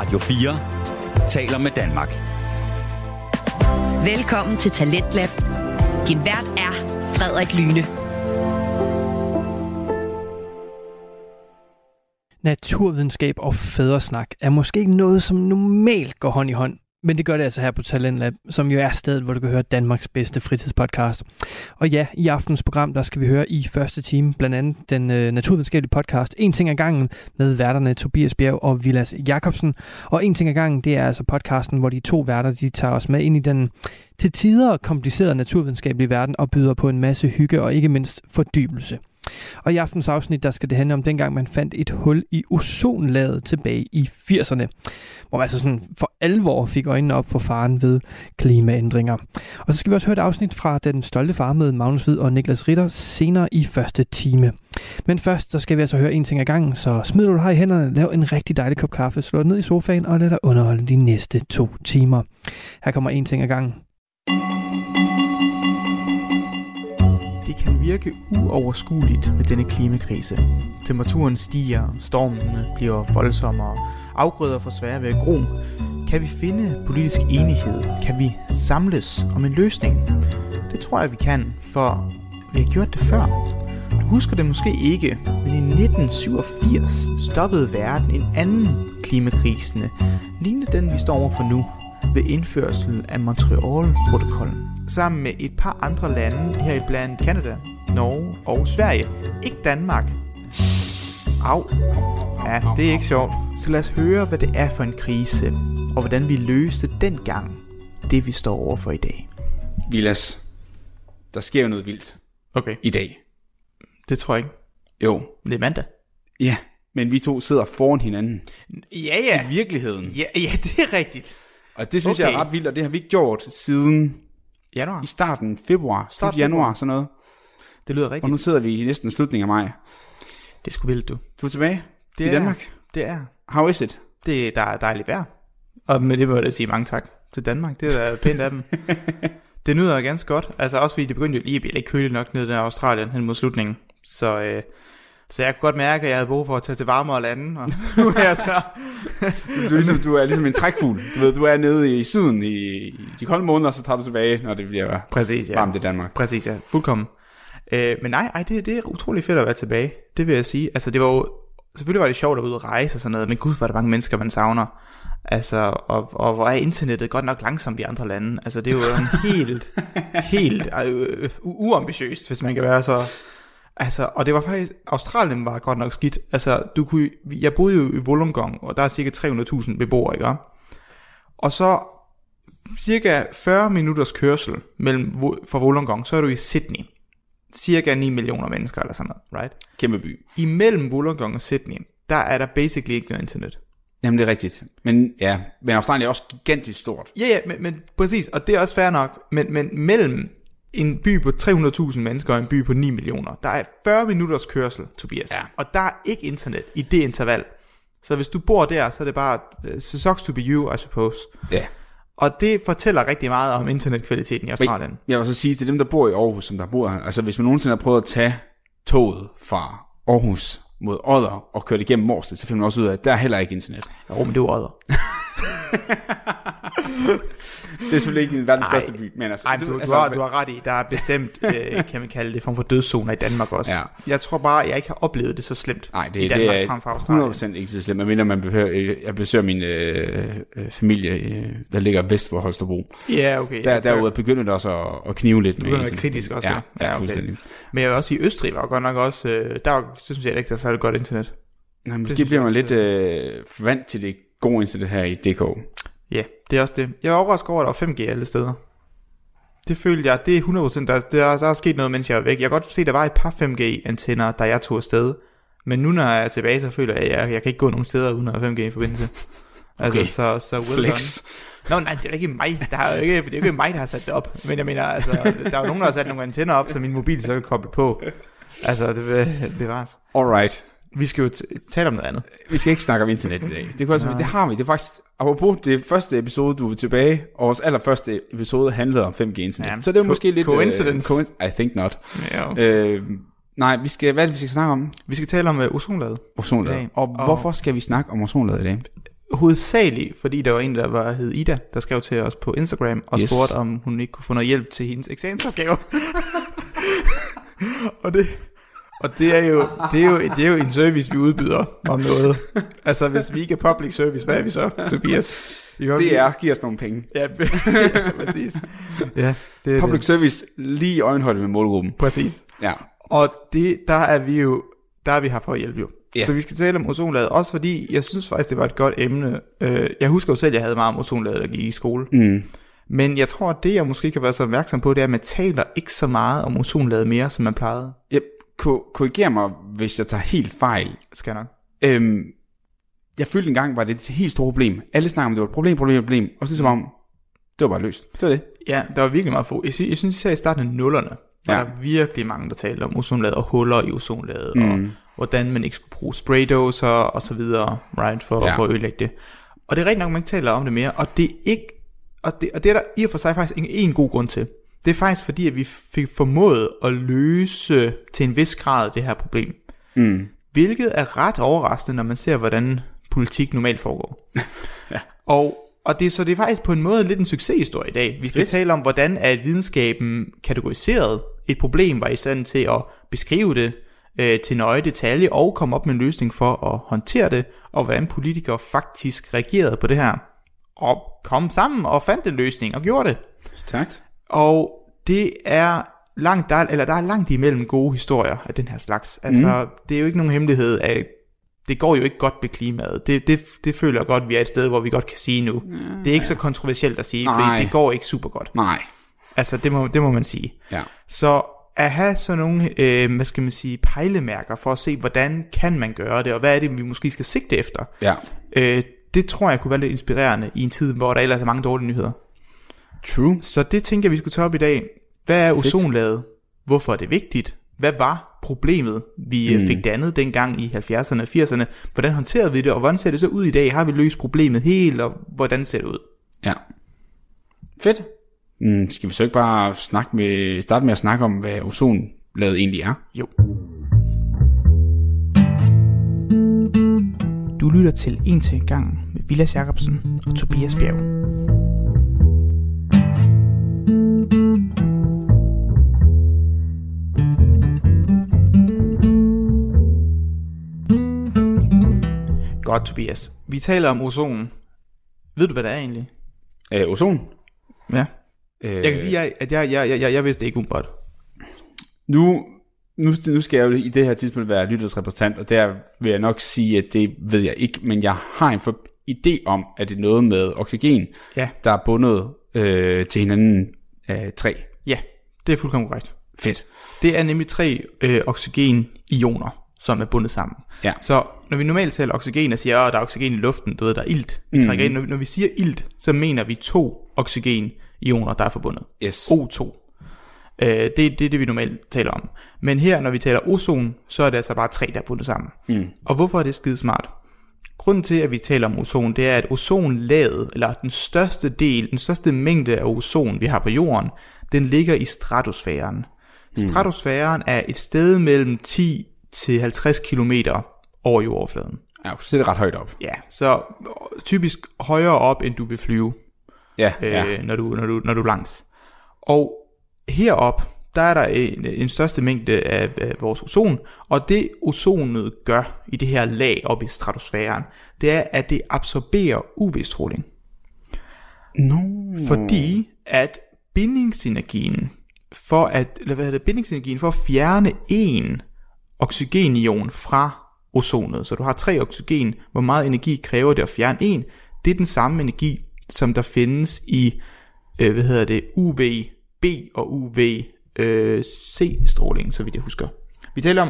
Radio 4 taler med Danmark. Velkommen til Talentlab. Din vært er Frederik Lyne. Naturvidenskab og fædresnak er måske ikke noget, som normalt går hånd i hånd, men det gør det altså her på Talentlab, som jo er stedet, hvor du kan høre Danmarks bedste fritidspodcast. Og ja, i aftens program, der skal vi høre i første time blandt andet den øh, naturvidenskabelige podcast En ting ad gangen med værterne Tobias Bjerg og Vilas Jakobsen. Og En ting ad gangen, det er altså podcasten, hvor de to værter, de tager os med ind i den til tider komplicerede naturvidenskabelige verden og byder på en masse hygge og ikke mindst fordybelse. Og i aftens afsnit, der skal det handle om dengang, man fandt et hul i ozonlaget tilbage i 80'erne, hvor man altså sådan for alvor fik øjnene op for faren ved klimaændringer. Og så skal vi også høre et afsnit fra Den Stolte Far med Magnus Hvid og Niklas Ritter senere i første time. Men først, så skal vi altså høre en ting ad gangen, så smid du her i hænderne, lav en rigtig dejlig kop kaffe, slå dig ned i sofaen og lad dig underholde de næste to timer. Her kommer en ting ad gangen. Virke uoverskueligt med denne klimakrise. Temperaturen stiger, stormene bliver voldsommere, afgrøder får svære ved at gro. Kan vi finde politisk enighed? Kan vi samles om en løsning? Det tror jeg, vi kan, for vi har gjort det før. Du husker det måske ikke, men i 1987 stoppede verden en anden klimakrise, lignende den, vi står overfor nu, ved indførsel af Montreal-protokollen. Sammen med et par andre lande, her blandt Canada, Norge og Sverige. Ikke Danmark. Au. Ja, det er ikke sjovt. Så lad os høre, hvad det er for en krise, og hvordan vi løste dengang det, vi står overfor i dag. Vilas, der sker jo noget vildt Okay. i dag. Det tror jeg ikke. Jo, Det er mandag. ja, men vi to sidder foran hinanden Ja, ja. i virkeligheden. Ja, ja det er rigtigt. Og det synes okay. jeg er ret vildt, og det har vi ikke gjort siden Januar. i starten februar, Start januar, sådan noget. Det lyder Og rigtigt. nu sidder vi i næsten slutningen af maj. Det sgu vildt, du. Du er tilbage Det i er- Danmark. Det er. How is it? Det der er dejligt vejr. Og med det må jeg da sige mange tak til Danmark. Det er da pænt af dem. det nyder jeg ganske godt. Altså også fordi det begyndte jo lige at blive lidt køligt nok der i Australien hen mod slutningen. Så, øh, så jeg kunne godt mærke, at jeg havde brug for at tage til varmere lande. Og nu er jeg så... Du er, ligesom, du er ligesom en trækfugl. Du ved, du er nede i syden i, i de kolde måneder, og så tager du tilbage, når det bliver Præcis, ja. varmt i Danmark. Præcis, ja. Fuldkommen. Øh, men nej, ej, det, det er utrolig fedt at være tilbage. Det vil jeg sige. Altså, det var jo... Selvfølgelig var det sjovt at ude at rejse og sådan noget, men gud, hvor er der mange mennesker, man savner. Altså, og, og hvor er internettet godt nok langsomt i andre lande. Altså, det er jo en helt, helt øh, uambitiøst, hvis man kan være så... Altså, og det var faktisk, Australien var godt nok skidt. Altså, du kunne, jeg boede jo i Wollongong, og der er cirka 300.000 beboere, ikke? Og så cirka 40 minutters kørsel mellem, fra Wollongong, så er du i Sydney. Cirka 9 millioner mennesker eller sådan noget, right? Kæmpe by. Imellem Wollongong og Sydney, der er der basically ikke noget internet. Jamen, det er rigtigt. Men ja, men Australien er også gigantisk stort. Ja, ja, men, men præcis, og det er også fair nok, men, men mellem en by på 300.000 mennesker og en by på 9 millioner, der er 40 minutters kørsel, Tobias. Ja. Og der er ikke internet i det interval. Så hvis du bor der, så er det bare, uh, sucks to be you, I suppose. Ja. Og det fortæller rigtig meget om internetkvaliteten i Australien. Men jeg vil så sige til dem, der bor i Aarhus, som der bor her, altså hvis man nogensinde har prøvet at tage toget fra Aarhus mod Odder og køre det igennem Morsted, så finder man også ud af, at der er heller ikke internet. Jo, men det er odder. Det er selvfølgelig ikke verdens Ej. største by, men altså... Ej, du, du, altså, har, du har ret i, der er bestemt, øh, kan man kalde det, form for dødszoner i Danmark også. Ja. Jeg tror bare, jeg ikke har oplevet det så slemt Nej, det, i det Danmark er frem for Australien. 100% ikke så slemt, medmindre man behøver, øh, jeg besøger min øh, øh, familie, øh, der ligger vest for Holstebro. Ja, okay. Der, ja, derude begynder det også at, at knive lidt. Du at være kritisk også, ja. ja. Ja, Ja, okay. fuldstændig. Men jeg vil også sige, Østrig var godt nok også, øh, der synes jeg ikke, der er særlig godt internet. Nej, måske bliver man lidt øh, vant til det gode internet her i DK. Ja, det er også det. Jeg er overrasket over, at der var 5G alle steder. Det følte jeg, det er 100%, der, der, der er sket noget, mens jeg var væk. Jeg kan godt se, at der var et par 5G-antenner, da jeg tog afsted. Men nu når jeg er tilbage, så føler jeg, at jeg, jeg kan ikke gå nogen steder uden at have 5G-forbindelse. Okay. Altså, så, så well Flex. done. Nå, nej, det er ikke mig. Der er jo ikke, det er ikke mig, der har sat det op. Men jeg mener, altså, der er jo nogen, der har sat nogle antenner op, så min mobil så kan koble på. Altså, det vil bevares. Alright. Vi skal jo tale om noget andet. Vi skal ikke snakke om internet i dag. Det, kunne altså, det har vi. Det er faktisk, apropos det første episode, du var tilbage, og vores allerførste episode handlede om 5G internet. Ja, så det er måske lidt... coincidence. Uh, coin- I think not. Ja. Øh, nej, vi skal, hvad er det, vi skal snakke om? Vi skal tale om uh, ozonlaget. Ozonlaget. Og, og- hvorfor skal vi snakke om ozonlaget i dag? hovedsageligt, fordi der var en, der var hed Ida, der skrev til os på Instagram og yes. spurgte, om hun ikke kunne få noget hjælp til hendes eksamensopgave. og det, og det er, jo, det, er jo, det er jo en service, vi udbyder om noget. Altså, hvis vi ikke er public service, hvad er vi så, Tobias? Det er, giver os nogle penge. Ja, præcis. Ja, det er Public det. service lige i øjenhøjde med målgruppen. Præcis. Ja. Og det, der er vi jo, der er vi her for at hjælpe jo. Ja. Så vi skal tale om ozonlaget, også fordi jeg synes faktisk, det var et godt emne. Øh, Jeg husker jo selv, at jeg havde meget om ozonlaget, der gik i skole. Mm. Men jeg tror, at det, jeg måske kan være så opmærksom på, det er, at man taler ikke så meget om ozonlaget mere, som man plejede. Jeg ko- korrigerer mig, hvis jeg tager helt fejl. Skal jeg nok. Øhm, jeg følte engang, var det et helt stort problem. Alle snakker om, det var et problem, problem, problem. Og så som om, det var bare løst. Det var det. Ja, der var virkelig meget få. Jeg synes, jeg synes især i starten af nullerne, var Ja. der virkelig mange, der talte om ozonlaget og huller i ozonlaget, mm. og Mm. hvordan man ikke skulle bruge spraydoser og så videre, right, for, ja. for at ødelægge det. Og det er rigtig nok, man ikke taler om det mere, og det er ikke, og det, og det er der i og for sig faktisk en, en god grund til. Det er faktisk fordi, at vi fik formået at løse til en vis grad det her problem. Mm. Hvilket er ret overraskende, når man ser, hvordan politik normalt foregår. Ja. Og, og det, så det er faktisk på en måde lidt en succeshistorie i dag. Vi skal Fedt. tale om, hvordan er videnskaben kategoriseret et problem, var i stand til at beskrive det øh, til nøje detalje, og komme op med en løsning for at håndtere det, og hvordan politikere faktisk reagerede på det her. Og kom sammen og fandt en løsning, og gjorde det. Stærkt. Og det er langt, der, er- eller der er langt imellem gode historier af den her slags. Altså, mm. det er jo ikke nogen hemmelighed, at det går jo ikke godt med klimaet. Det, det, det føler jeg godt, vi er et sted, hvor vi godt kan sige nu. Det er ikke så kontroversielt at sige, fordi det går ikke super godt. Nej. Altså, det må, det må man sige. Ja. Så at have sådan nogle, øh, hvad skal man sige, pejlemærker for at se, hvordan kan man gøre det, og hvad er det, vi måske skal sigte efter, Ja. øh, det tror jeg kunne være lidt inspirerende i en tid, hvor der ellers er mange dårlige nyheder. True. Så det tænker jeg, vi skulle tage op i dag. Hvad er Fedt. ozonlaget? Hvorfor er det vigtigt? Hvad var problemet, vi mm. fik dannet dengang i 70'erne og 80'erne? Hvordan håndterede vi det, og hvordan ser det så ud i dag? Har vi løst problemet helt, og hvordan ser det ud? Ja. Fedt. Mm, skal vi så ikke bare snakke med, starte med at snakke om, hvad ozonlaget egentlig er? Jo. Du lytter til En til gang med Vilas Jacobsen og Tobias Bjerg. Godt, Tobias. Vi taler om ozon. Ved du, hvad det er egentlig? Øh, ozon? Ja. Øh, Jeg kan sige, jeg- at jeg, jeg, jeg, jeg, jeg vidste ikke umiddelbart. Nu, nu, nu skal jeg jo i det her tidspunkt være lyttets repræsentant, og der vil jeg nok sige, at det ved jeg ikke, men jeg har en for, idé om, at det er noget med oxygen, Ja. der er bundet øh, til hinanden af træ. Ja, det er fuldkommen korrekt. Fedt. Det er nemlig tre øh, oxygen-ioner, som er bundet sammen. Ja. Så når vi normalt taler oxygen og siger, at der er oxygen i luften, du ved, der er ilt, vi Mhm. trækker ind. Når, vi- når vi siger ilt, så mener vi to oxygen-ioner, der er forbundet. Yes. O2. Øh, det, det er det, vi normalt taler om. Men her, når vi taler ozon, så er det altså bare tre, der er bundet sammen. Mm. Og hvorfor er det skide smart? Grunden til, at vi taler om ozon, det er, at ozonlaget, eller den største del, den største mængde af ozon, vi har på jorden, den ligger i stratosfæren. Stratosfæren er et sted mellem 10 til 50 km over jordoverfladen. Ja, så er det ret højt op. Ja, så typisk højere op, end du vil flyve Ja, øh, ja. ja. når, du, når, du, når du er langs. Og herop, der er der en, en største mængde af, af vores ozon, og det ozonet gør i det her lag oppe i stratosfæren, det er, at det absorberer UV-stråling. No. Fordi at bindingsenergien for at, eller hvad hedder det, bindingsenergien for at fjerne en oxygenion fra ozonet, så du har tre oxygen, hvor meget energi kræver det at fjerne en, det er den samme energi, som der findes i, øh, hvad hedder det, UVB og UVC-stråling, så vidt jeg husker. Vi taler om,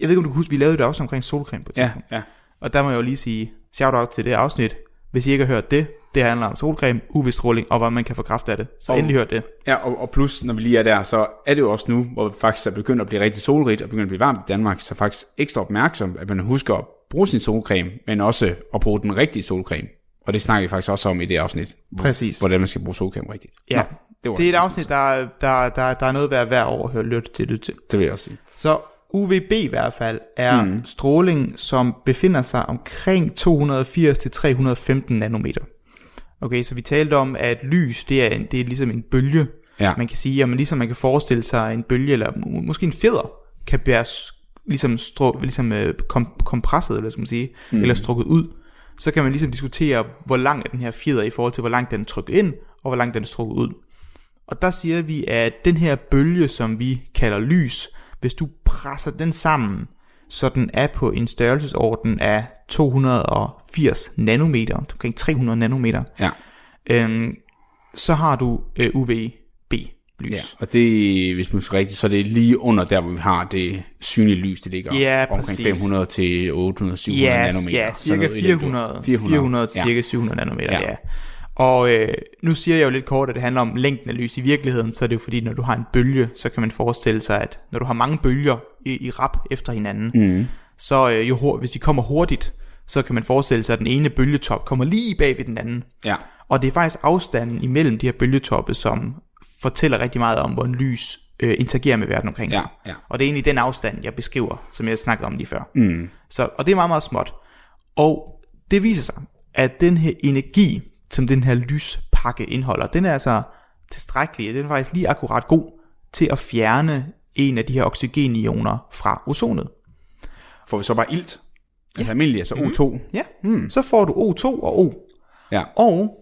jeg ved ikke om du kan huske, vi lavede et afsnit omkring solcreme på et Ja, tidspunkt. ja. Og der må jeg jo lige sige shout out til det afsnit. Hvis I ikke har hørt det, det handler om solcreme, UV-stråling og hvad man kan få kraft af det. Så Og- endelig hør det. Ja, og, og plus, når vi lige er der, så er det jo også nu, hvor vi faktisk er begyndt at blive rigtig solrigt og begyndt at blive varmt i Danmark, så faktisk ekstra opmærksom, at man husker at bruge sin solcreme, men også at bruge den rigtige solcreme. Og det snakker vi faktisk også om i det afsnit, hvor, Præcis. hvordan man skal bruge solcreme rigtigt. Ja, Nå, det, var det er et afsnit, der, der, der, der er noget værd hver over at høre lytte til. Lytte til. Det vil jeg også sige. Så UVB i hvert fald er mm. stråling, som befinder sig omkring 280-315 nanometer. Okay, så vi talte om, at lys, det er, en, det er ligesom en bølge, Ja. man kan sige, og ligesom man kan forestille sig en bølge, eller må- måske en fjeder, kan være ligesom, strå, ligesom øh, kom, kompresset, eller, skal man sige, mm. eller strukket ud. Så kan man ligesom diskutere, hvor lang er den her fjeder i forhold til, hvor langt den er trykket ind, og hvor langt den er strukket ud. Og der siger vi, at den her bølge, som vi kalder lys, hvis du presser den sammen, så den er på en størrelsesorden af 280 nanometer, omkring 300 nanometer, Ja. øhm, så har du øh, UVB-lys. ja. Og det, hvis man skal rigtigt, så er det lige under der, hvor vi har det synlige lys, det ligger Ja, omkring præcis. 500 til 800, 700 Ja, nanometer. ja, cirka noget i den dur. 400, 400, 400 til ja. cirka 700 nanometer, Ja. ja. Og øh, nu siger jeg jo lidt kort, at det handler om længden af lys. I virkeligheden, så er det jo fordi, når du har en bølge, så kan man forestille sig, at når du har mange bølger i, i rap efter hinanden, mm. så øh, jo, hvis de kommer hurtigt, så kan man forestille sig, at den ene bølgetop kommer lige bag ved den anden. Ja. Og det er faktisk afstanden imellem de her bølgetoppe, som fortæller rigtig meget om, hvor en lys øh, interagerer med verden omkring sig. Ja, ja. Og det er egentlig den afstand, jeg beskriver, som jeg snakkede om lige før. Mm. Så, og det er meget, meget småt. Og det viser sig, at den her energi, som den her lyspakke indeholder, den er altså tilstrækkelig, den er faktisk lige akkurat god til at fjerne en af de her oxygenioner fra ozonet. Får vi så bare ilt? Altså almindelig, altså O2. Ja, mm. så får du O2 og O. Ja. Og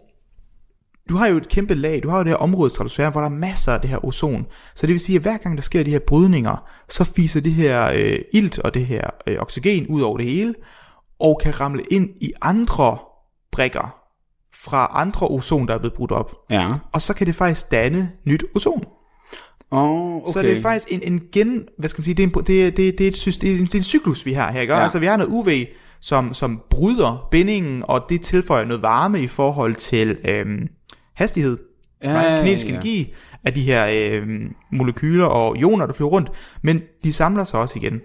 du har jo et kæmpe lag, du har jo det her område i stratosfæren, hvor der er masser af det her ozon. Så det vil sige, at hver gang der sker de her brydninger, så fiser det her øh, ilt og det her øh, oxygen ud over det hele, og kan ramle ind i andre brikker fra andre ozon, der er blevet brudt op. Ja. Og så kan det faktisk danne nyt ozon. Oh, okay. Så det er faktisk en, en gen, hvad skal man sige, det er en, det, det, det, er et system, det, er en, cyklus, vi har her, ikke? Ja. Altså vi har noget UV, som, som bryder bindingen, og det tilføjer noget varme i forhold til øhm, hastighed, Ja, kinetisk ja. energi af de her øhm, molekyler og ioner, der flyver rundt, men de samler sig også igen,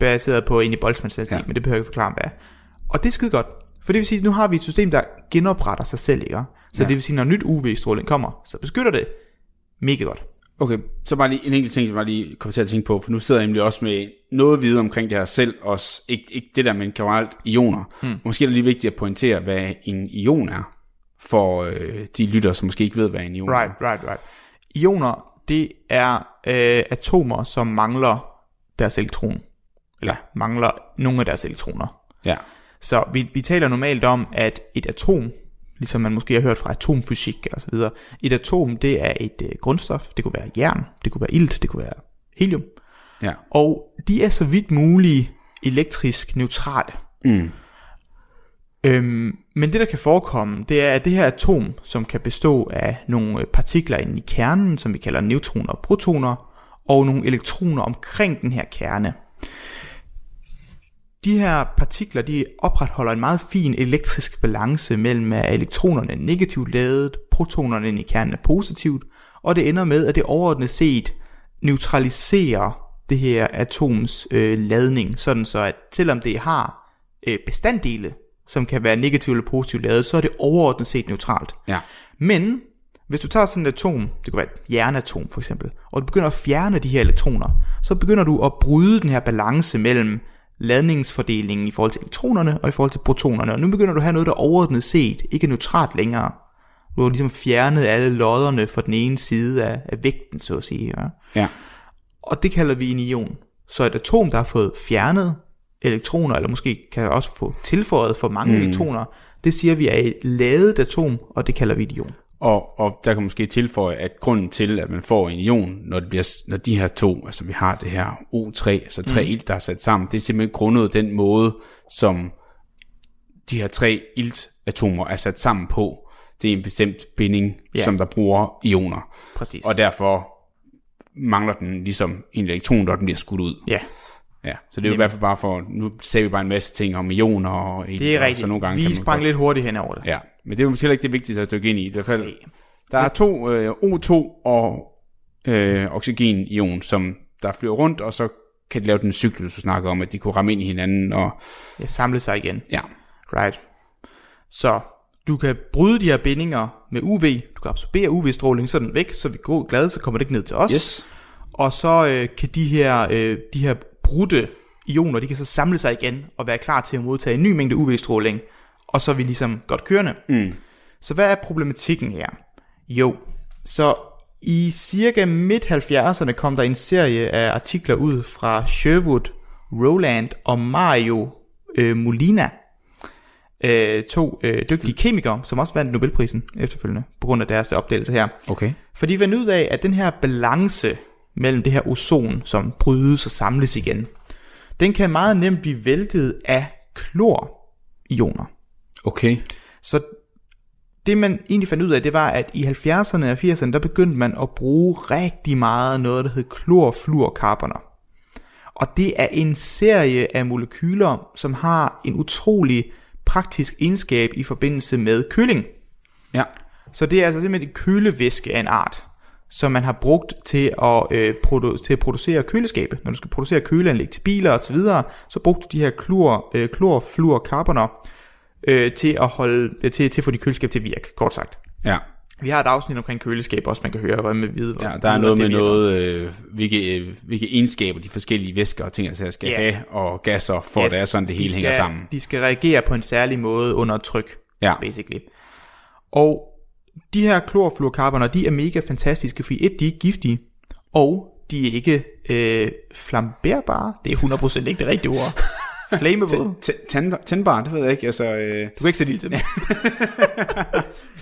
baseret på egentlig Boltzmann statistik, Ja. men det behøver jeg ikke forklare, hvad. Og det er skide godt, for det vil sige, at nu har vi et system, der genopretter sig selv, ikke? Så Ja. det vil sige, når nyt UV-stråling kommer, så beskytter det mega godt. Okay, så bare lige en enkelt ting, som jeg lige kom til at tænke på, for nu sidder jeg nemlig også med noget viden omkring det her selv, også ikke, ikke det der, men generelt ioner. Mm. Måske er det lige vigtigt at pointere, hvad en ion er, for øh, de lytter, som måske ikke ved, hvad en ion Right, er. right, right. Ioner, det er øh, atomer, som mangler deres elektron. Eller ja. mangler nogle af deres elektroner. Ja, Så vi, vi taler normalt om, at et atom, ligesom man måske har hørt fra atomfysik og så videre, et atom, det er et øh, grundstof. Det kunne være jern, det kunne være ilt, det kunne være helium. ja. Og de er så vidt muligt elektrisk neutrale. Mm. Øhm, men det der kan forekomme, det er, at det her atom, som kan bestå af nogle øh, partikler inde i kernen, som vi kalder neutroner og protoner, og nogle elektroner omkring den her kerne. De her partikler, de opretholder en meget fin elektrisk balance mellem at elektronerne er negativt ladet, protonerne i kernen er positivt, og det ender med, at det overordnet set neutraliserer det her atoms øh, ladning, sådan så at selvom det har øh, bestanddele, som kan være negativt eller positivt lavet, så er det overordnet set neutralt. Ja. Men hvis du tager sådan et atom, det kunne være et jernatom for eksempel, og du begynder at fjerne de her elektroner, så begynder du at bryde den her balance mellem ladningsfordelingen i forhold til elektronerne og i forhold til protonerne. Og nu begynder du at have noget, der overordnet set ikke er neutralt længere. Du har ligesom fjernet alle lodderne fra den ene side af, af vægten, så at sige. Ja. Ja. Og det kalder vi en ion. Så et atom, der har fået fjernet elektroner, eller måske kan også få tilføjet for mange mm. elektroner, det siger vi er et ladet atom, og det kalder vi et ion. Og, og der kan måske tilføje, at grunden til, at man får en ion, når, det bliver, når de her to, altså vi har det her O3, altså tre mm. ilt, der er sat sammen, det er simpelthen grundet den måde, som de her tre iltatomer er sat sammen på. Det er en bestemt binding, Ja. som der bruger ioner. Præcis. Og derfor mangler den ligesom en elektron, når den bliver skudt ud. ja, Ja, så det er jo i hvert fald bare for, nu sagde vi bare en masse ting om ioner og ilt, det er rigtigt. så nogle gange vi kan man sprang godt- lidt hurtigt hen over det. Ja, men det er jo heller ikke det vigtigste at dykke ind i. I hvert fald, der er to øh, O2 og øh, oxygen-ion, som der flyver rundt, og så kan de lave den cyklus, du snakker om, at de kunne ramme ind i hinanden, og Ja, samle sig igen. ja, Right. Så du kan bryde de her bindinger med UV, du kan absorbere UV-stråling, så den væk, så vi god glade, så kommer det ikke ned til os. yes, Og så øh, kan de her, øh, de her brudte ioner, de kan så samle sig igen og være klar til at modtage en ny mængde UV-stråling, og så er vi ligesom godt kørende. Mm. Så hvad er problematikken her? Jo, så i cirka midt 70'erne kom der en serie af artikler ud fra Sherwood, Roland og Mario øh, Molina. Øh, to øh, dygtige kemikere, som også vandt Nobelprisen efterfølgende, på grund af deres opdagelse her. Okay. For de fandt ud af, at den her balance mellem det her ozon, som brydes og samles igen, den kan meget nemt blive væltet af klorioner. Okay. Så det man egentlig fandt ud af, det var, at i 70'erne og 80'erne, der begyndte man at bruge rigtig meget noget, der hed klorfluorkarboner. Og det er en serie af molekyler, som har en utrolig praktisk egenskab i forbindelse med køling. Ja. Så det er altså simpelthen en kølevæske af en art, som man har brugt til at, øh, produ- til at producere køleskabe. Når du skal producere køleanlæg til biler og så videre, så brugte du de her klor, øh, klorfluorkarboner øh, til at holde øh, til, til at få de køleskab til at virke, kort sagt. Ja. Vi har et afsnit omkring køleskab også, man kan høre, hvad med vide. hvor- Ja, der er noget med noget, øh, hvilke, øh, hvilke egenskaber de forskellige væsker og ting, altså skal Ja. have, og gasser, for yes. det er sådan, det de hele skal, hænger sammen. De skal reagere på en særlig måde under tryk, Ja. basically. Og de her klorfluorkarboner, de er mega fantastiske, fordi et, de er giftige, og de er ikke øh, flamberbare. Det er 100% ikke det rigtige ord. Flammable. Du Tæ- tænd- Tændbar, det ved jeg ikke. Altså, øh, kan ikke sætte ild til dem.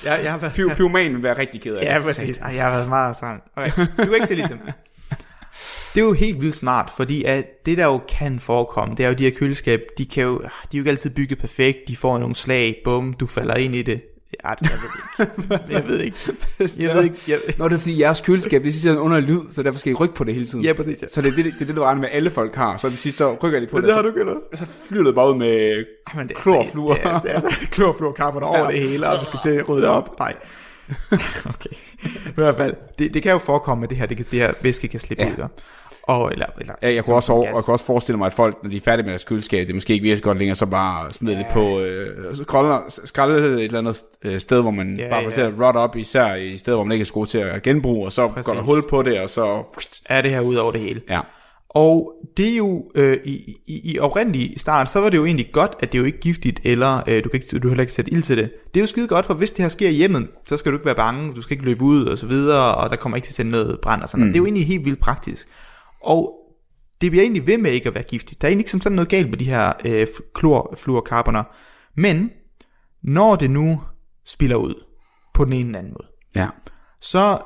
jeg, jeg har været... Py- pyromanen vil være rigtig ked af Ja, det. præcis. Ej, jeg har været meget sammen. Okay. Du kan ikke se lidt til mig. Det er jo helt vildt smart, fordi at det der jo kan forekomme, det er jo de her køleskab, de kan jo, de er jo ikke altid bygget perfekt, de får nogle slag, bum, du falder ind i det. Ja, det jeg ved ikke. Jeg ved ikke. Jeg ved ikke. Jeg, Nå, det er fordi jeres køleskab, det sidder under lyd, så derfor skal I rykke på det hele tiden. ja, præcis. Ja. Så det er det, det, er det, du regner med, alle folk har. Så det sidste, så rykker de på det. det har så, du gjort. så flyver det bare ud med Men det er klorfluor. Det er, det er altså klorfluorkarboner over det hele, og du skal til at rydde det op. Nej. okay. I hvert fald, det, det kan jo forekomme, at det her, det, kan, det her væske kan slippe Ja. ud. Og, eller, eller, Ja, jeg kunne, også, over, jeg kunne også forestille mig, at folk, når de er færdige med deres køleskab, det måske ikke virker så godt længere, så bare smider det på, øh, skralde, et eller andet øh, sted, hvor man Ja, ja, bare får ja. til at rot op, især i steder, hvor man ikke er så god til at genbruge, og så Præcis. går der hul på det, og så... Er det her ud over det hele. Ja, Og det er jo, øh, i, i, i oprindelig start, så var det jo egentlig godt, at det jo ikke giftigt, eller øh, du kan ikke, du heller ikke sætte ild til det. Det er jo skide godt, for hvis det her sker i hjemmet, så skal du ikke være bange, du skal ikke løbe ud og så videre, og der kommer ikke til at sende noget brand og sådan noget. Det er jo egentlig helt vildt praktisk. Og det bliver egentlig ved med ikke at være giftigt. Der er egentlig ikke som sådan noget galt med de her øh, klorfluorkarboner. Men når det nu spiller ud på den ene eller anden måde, ja. så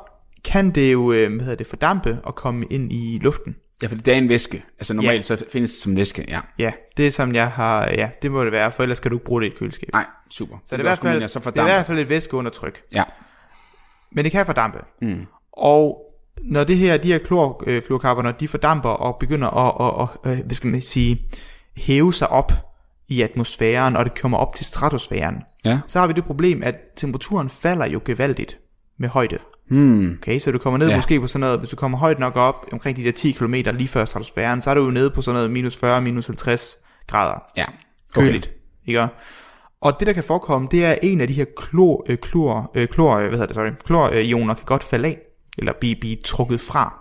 kan det jo øh, hvad hedder det, fordampe og komme ind i luften. Ja, for det er en væske. Altså normalt Ja. så findes det som væske, ja. Ja, det er som jeg har, ja, det må det være, for ellers skal du ikke bruge det i et køleskab. Nej, super. så det er, i hvert fald, så det er i hvert fald et væske under tryk. Ja, Men det kan fordampe. Mm. Og når det her, de her klorfluorkarboner, de fordamper og begynder at, at, at, øh, hvad skal man sige, hæve sig op i atmosfæren, og det kommer op til stratosfæren, ja. så har vi det problem, at temperaturen falder jo gevaldigt med højde. Hmm. Okay, så du kommer ned ja. Måske på sådan noget, hvis du kommer højt nok op, omkring de der 10 km lige før stratosfæren, så er du jo nede på sådan noget minus 40, minus 50 grader. Ja. Køligt, ikke? Og det der kan forekomme, det er at en af de her klor, øh, klor, øh, klor, øh, hvad hedder det, sorry, klorioner kan godt falde af, eller blive, blive trukket fra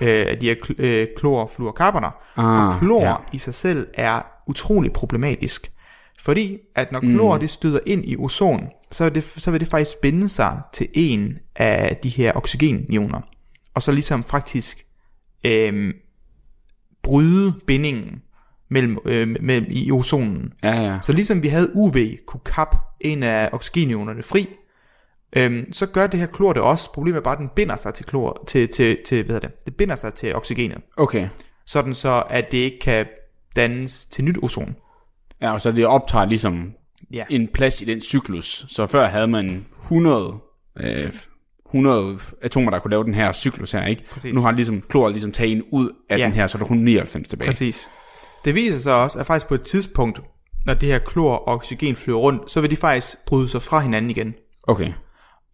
øh, af de her kl- øh, klorfluorkarboner. Ah, og klor ja. i sig selv er utrolig problematisk. Fordi at når klor det støder ind i ozon, så, det, så vil det faktisk binde sig til en af de her oxygenioner. Og så ligesom faktisk øh, bryde bindingen mellem, øh, mellem i ozonen. Ja, ja. Så ligesom vi havde UV kunne kappe en af oxygenionerne fri, øhm, så gør det her klor det også. Problemet er bare, at den binder sig til klor, til, til, til hvad hedder det? Det binder sig til oxygenet, Okay. sådan så at det ikke kan dannes til nyt ozon. Ja, og så det optager ligesom Ja. en plads i den cyklus. Så før havde man 100, øh, 100 atomer, der kunne lave den her cyklus her, ikke? Præcis. Nu har ligesom klor ligesom taget en ud af Ja. den her, så er der kun 99 tilbage. Præcis. Det viser sig også, at faktisk på et tidspunkt, når det her klor og oxygen flyver rundt, så vil de faktisk bryde sig fra hinanden igen. Okay.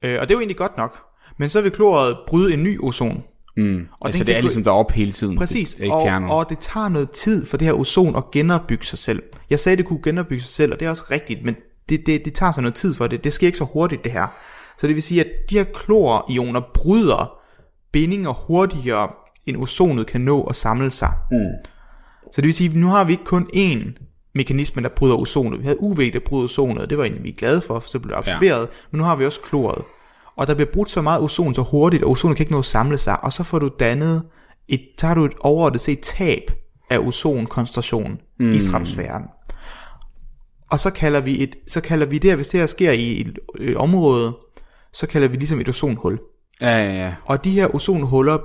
Øh, og det er jo egentlig godt nok. Men så vil kloret bryde en ny ozon. Mm. Og altså det er ligesom deroppe hele tiden. Præcis, Det og, fjernet. og det tager noget tid for det her ozon at genopbygge sig selv. Jeg sagde, det kunne genopbygge sig selv, og det er også rigtigt, men det, det, det tager så noget tid for det. Det sker ikke så hurtigt, det her. Så det vil sige, at de her klorioner bryder bindinger hurtigere, end ozonet kan nå at samle sig. Mm. Så det vil sige, at nu har vi ikke kun én mekanisme, der bryder ozonet. Vi havde UV, der bryder ozonet, og det var egentlig vi er glade for, for så blev det absorberet. Ja. Men nu har vi også kloret. Og der bliver brudt så meget ozon så hurtigt, og ozonet kan ikke nå at samle sig, og så får du dannet et, så har du et overordnet set tab af ozonkoncentration mm. i stratosfæren. Og så kalder vi et, så kalder vi det, hvis det her sker i et øh, område, så kalder vi ligesom et ozonhul. Ja, ja, ja. Og de her ozonhuller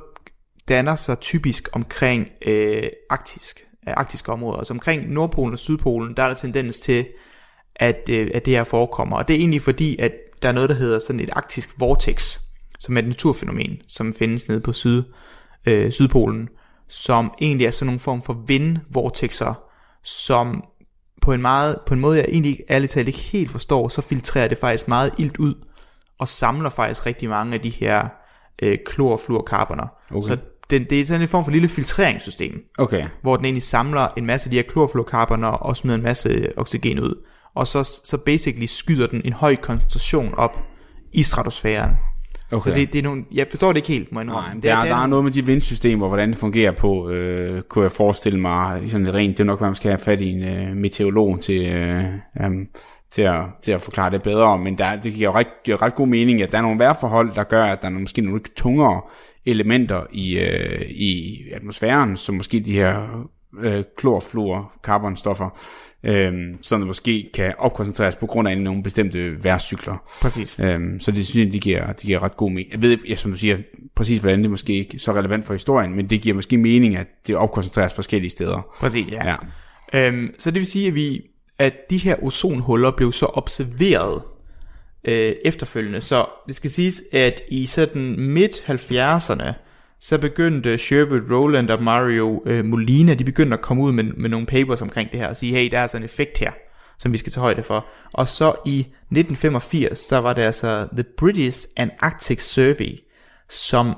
danner sig typisk omkring øh, arktisk, arktiske områder. Altså omkring Nordpolen og Sydpolen, der er der tendens til, at, øh, at det her forekommer. Og det er egentlig fordi, at der er noget, der hedder sådan et arktisk vortex, som er et naturfænomen, som findes nede på syd, øh, Sydpolen, som egentlig er sådan nogle form for vindvortexer, som på en, meget, på en måde, jeg egentlig ærligt talt ikke helt forstår, så filtrerer det faktisk meget ilt ud, og samler faktisk rigtig mange af de her øh, klorfluorkarboner. Okay. Så den, det er sådan en form for lille filtreringssystem, Okay. hvor den egentlig samler en masse af de her klorfluorkarboner og smider en masse oxygen ud. Og så, så basically skyder den en høj koncentration op i stratosfæren. okay. Så det, det er nogle, jeg forstår det ikke helt, må jeg. Nej, der, det der er noget med de vindsystemer, hvordan det fungerer på, øh, kunne jeg forestille mig, sådan lidt rent, det er nok, man skal have fat i en øh, meteorolog til, øh, um, til, at, til at forklare det bedre, men der, det giver jo ret, giver ret god mening, at der er nogle vejrforhold, der gør, at der er nogle, måske nogle tungere elementer i, øh, i atmosfæren, som måske de her øh, klorfluor, carbonstoffer, øh, som der måske kan opkoncentreres på grund af nogle bestemte vejrcykler. Præcis. Øhm, så det synes jeg, de giver, de giver ret god mening. Jeg ved, ja, som du siger, præcis hvordan det er måske ikke så relevant for historien, men det giver måske mening, at det opkoncentreres forskellige steder. Præcis, ja. Ja. Øhm, så det vil sige, at, vi, at de her ozonhuller blev så observeret øh, efterfølgende. Så det skal siges, at i sådan midt 70'erne, så begyndte Sherwood Rowland og Mario øh, Molina, de begyndte at komme ud med, med nogle papers omkring det her, og sige, hey, der er altså en effekt her, som vi skal tage højde for. Og så i 1985, der var det altså The British Antarctic Survey, som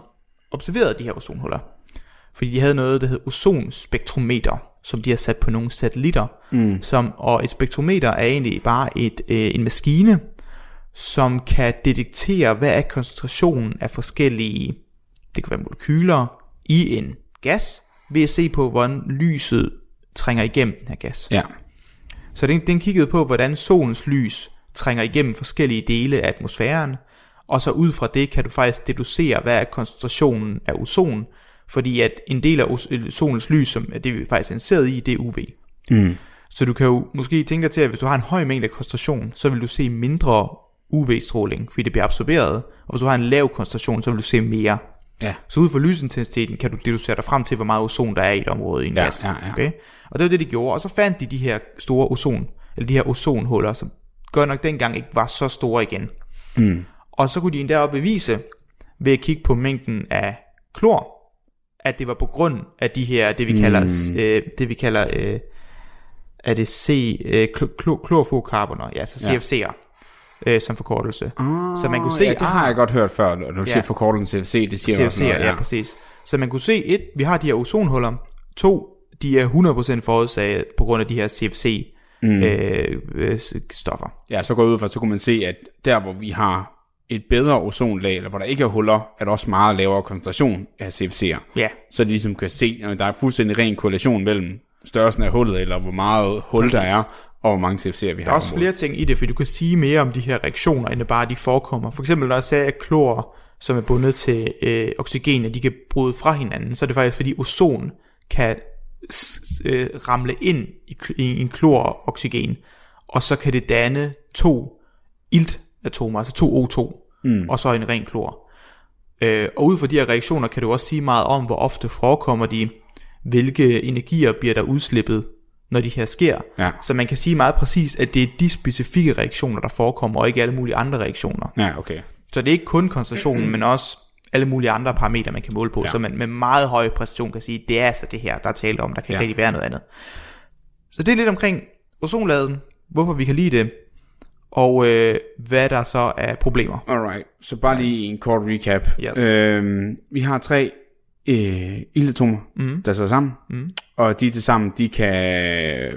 observerede de her ozonhuller. Fordi de havde noget, der hed ozonspektrometer, som de har sat på nogle satellitter. Mm. Som, og et spektrometer er egentlig bare et, øh, en maskine, som kan detektere, hvad er koncentrationen af forskellige, det kan være molekyler, i en gas, ved at se på, hvordan lyset trænger igennem den her gas. Ja. Så den, den kiggede på, hvordan solens lys trænger igennem forskellige dele af atmosfæren, og så ud fra det kan du faktisk deducere, hvad er koncentrationen af ozon, fordi at en del af os- solens lys, som er det vi faktisk er interesseret i, det er UV. Mm. Så du kan jo måske tænke dig til, at hvis du har en høj mængde koncentration, så vil du se mindre UV-stråling, fordi det bliver absorberet, og hvis du har en lav koncentration, så vil du se mere. Ja. Så ud fra lysintensiteten kan du deducere dig frem til, hvor meget ozon der er i et område i en Ja, gas. ja, ja. Okay? Og det var det, de gjorde. Og så fandt de de her store ozon, eller de her ozonhuller, som godt nok dengang ikke var så store igen. Mm. Og så kunne de endda bevise, ved at kigge på mængden af klor, at det var på grund af de her, det vi kalder, Mm. øh, det vi kalder, øh, er det C, øh, kl- kl- klorfluorkarboner, ja, så Ja. Øh, som forkortelse. Ah, Så man kunne se, ja, det har ah. jeg godt hørt før, når du Ja. siger forkortelsen CFC, det siger også CFC'er, noget, ja, præcis. Så man kunne se, et, vi har de her ozonhuller, to, de er 100% forudsaget på grund af de her CFC mm. øh, øh, stoffer. Ja, så går ud fra, så kunne man se, at der, hvor vi har et bedre ozonlag, eller hvor der ikke er huller, er der også meget lavere koncentration af CFC'er. Ja, Så de ligesom kan se, at der er fuldstændig ren korrelation mellem størrelsen af hullet, eller hvor meget hul Præcis. der er, og hvor mange CFC'er vi Der har. er også på flere ting i det, for du kan sige mere om de her reaktioner, end bare de forekommer. For eksempel når jeg sagde, at klor, som er bundet til øh, oxygen, at de kan bryde fra hinanden, så er det faktisk fordi ozon kan øh, ramle ind i, i en klor og oxygen, og så kan det danne to iltatomer, altså to O2, mm. og så en ren klor. Øh, og ud fra de her reaktioner kan du også sige meget om, hvor ofte forekommer de, hvilke energier bliver der udslippet, når de her sker. Ja. Så man kan sige meget præcis, at det er de specifikke reaktioner, der forekommer, og ikke alle mulige andre reaktioner. Ja, okay. Så det er ikke kun koncentrationen, men også alle mulige andre parametre, man kan måle på, Ja. så man med meget høj præcision kan sige, det er altså det her, der er tale om, der kan Ja. ikke rigtig være noget andet. Så det er lidt omkring ozonladen, hvorfor vi kan lide det, og øh, hvad der så er problemer. Alright, så bare lige en kort recap. Yes. Øhm, vi har tre øh, iltatomer, mm. der sidder sammen, mm. og de til sammen, de kan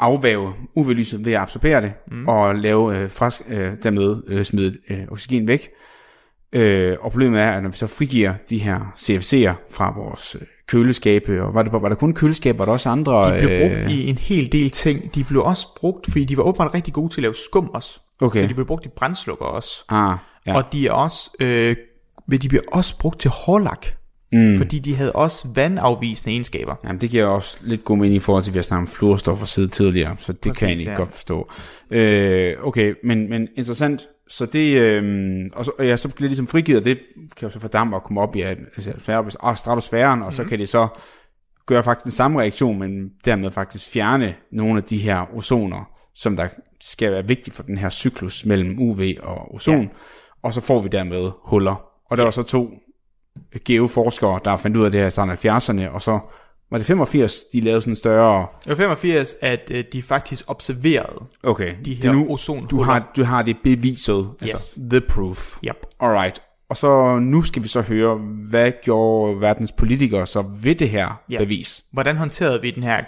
afvæve UV-lyset ved at absorbere det, mm. og lave øh, frisk, øh, dermed øh, smide øh, oxygen væk. Øh, og problemet er, at når vi så frigiver de her CFC'er fra vores øh, køleskabe, og var, det, var der kun køleskaber, var der også andre? De blev brugt øh, i en hel del ting. De blev også brugt, fordi de var åbenbart rigtig gode til at lave skum også. Okay. Så de blev brugt i brændslukker også. Ah. Ja. Og de er også, øh, de bliver også brugt til hårlak. Mm. Fordi de havde også vandafvisende egenskaber. Jamen, det giver også lidt god mening i forhold til, at vi har snakket om fluorstoffer side tidligere, så det Præcis, kan jeg egentlig ja. godt forstå. Øh, okay, men, men interessant. Så det, øh, og, så, og ja, så bliver det ligesom frigivet, og det kan jo så fordampe og komme op i altså, atmosfære- stratosfæren, og Mhm. så kan det så gøre faktisk den samme reaktion, men dermed faktisk fjerne nogle af de her ozoner, som der skal være vigtige for den her cyklus mellem UV og ozon, ja. Ja. og så får vi dermed huller. Og der var så to geoforskere, der fandt ud af det her i starten af 70'erne, og så var det 85, de lavede sådan en større... Det var 85, at øh, de faktisk observerede Okay, de det er her nu, ozonhuller. du har, du har det beviset, altså Yes. the proof. Yep. Alright, og så nu skal vi så høre, hvad gjorde verdens politikere så ved det her Ja. bevis? Hvordan håndterede vi den her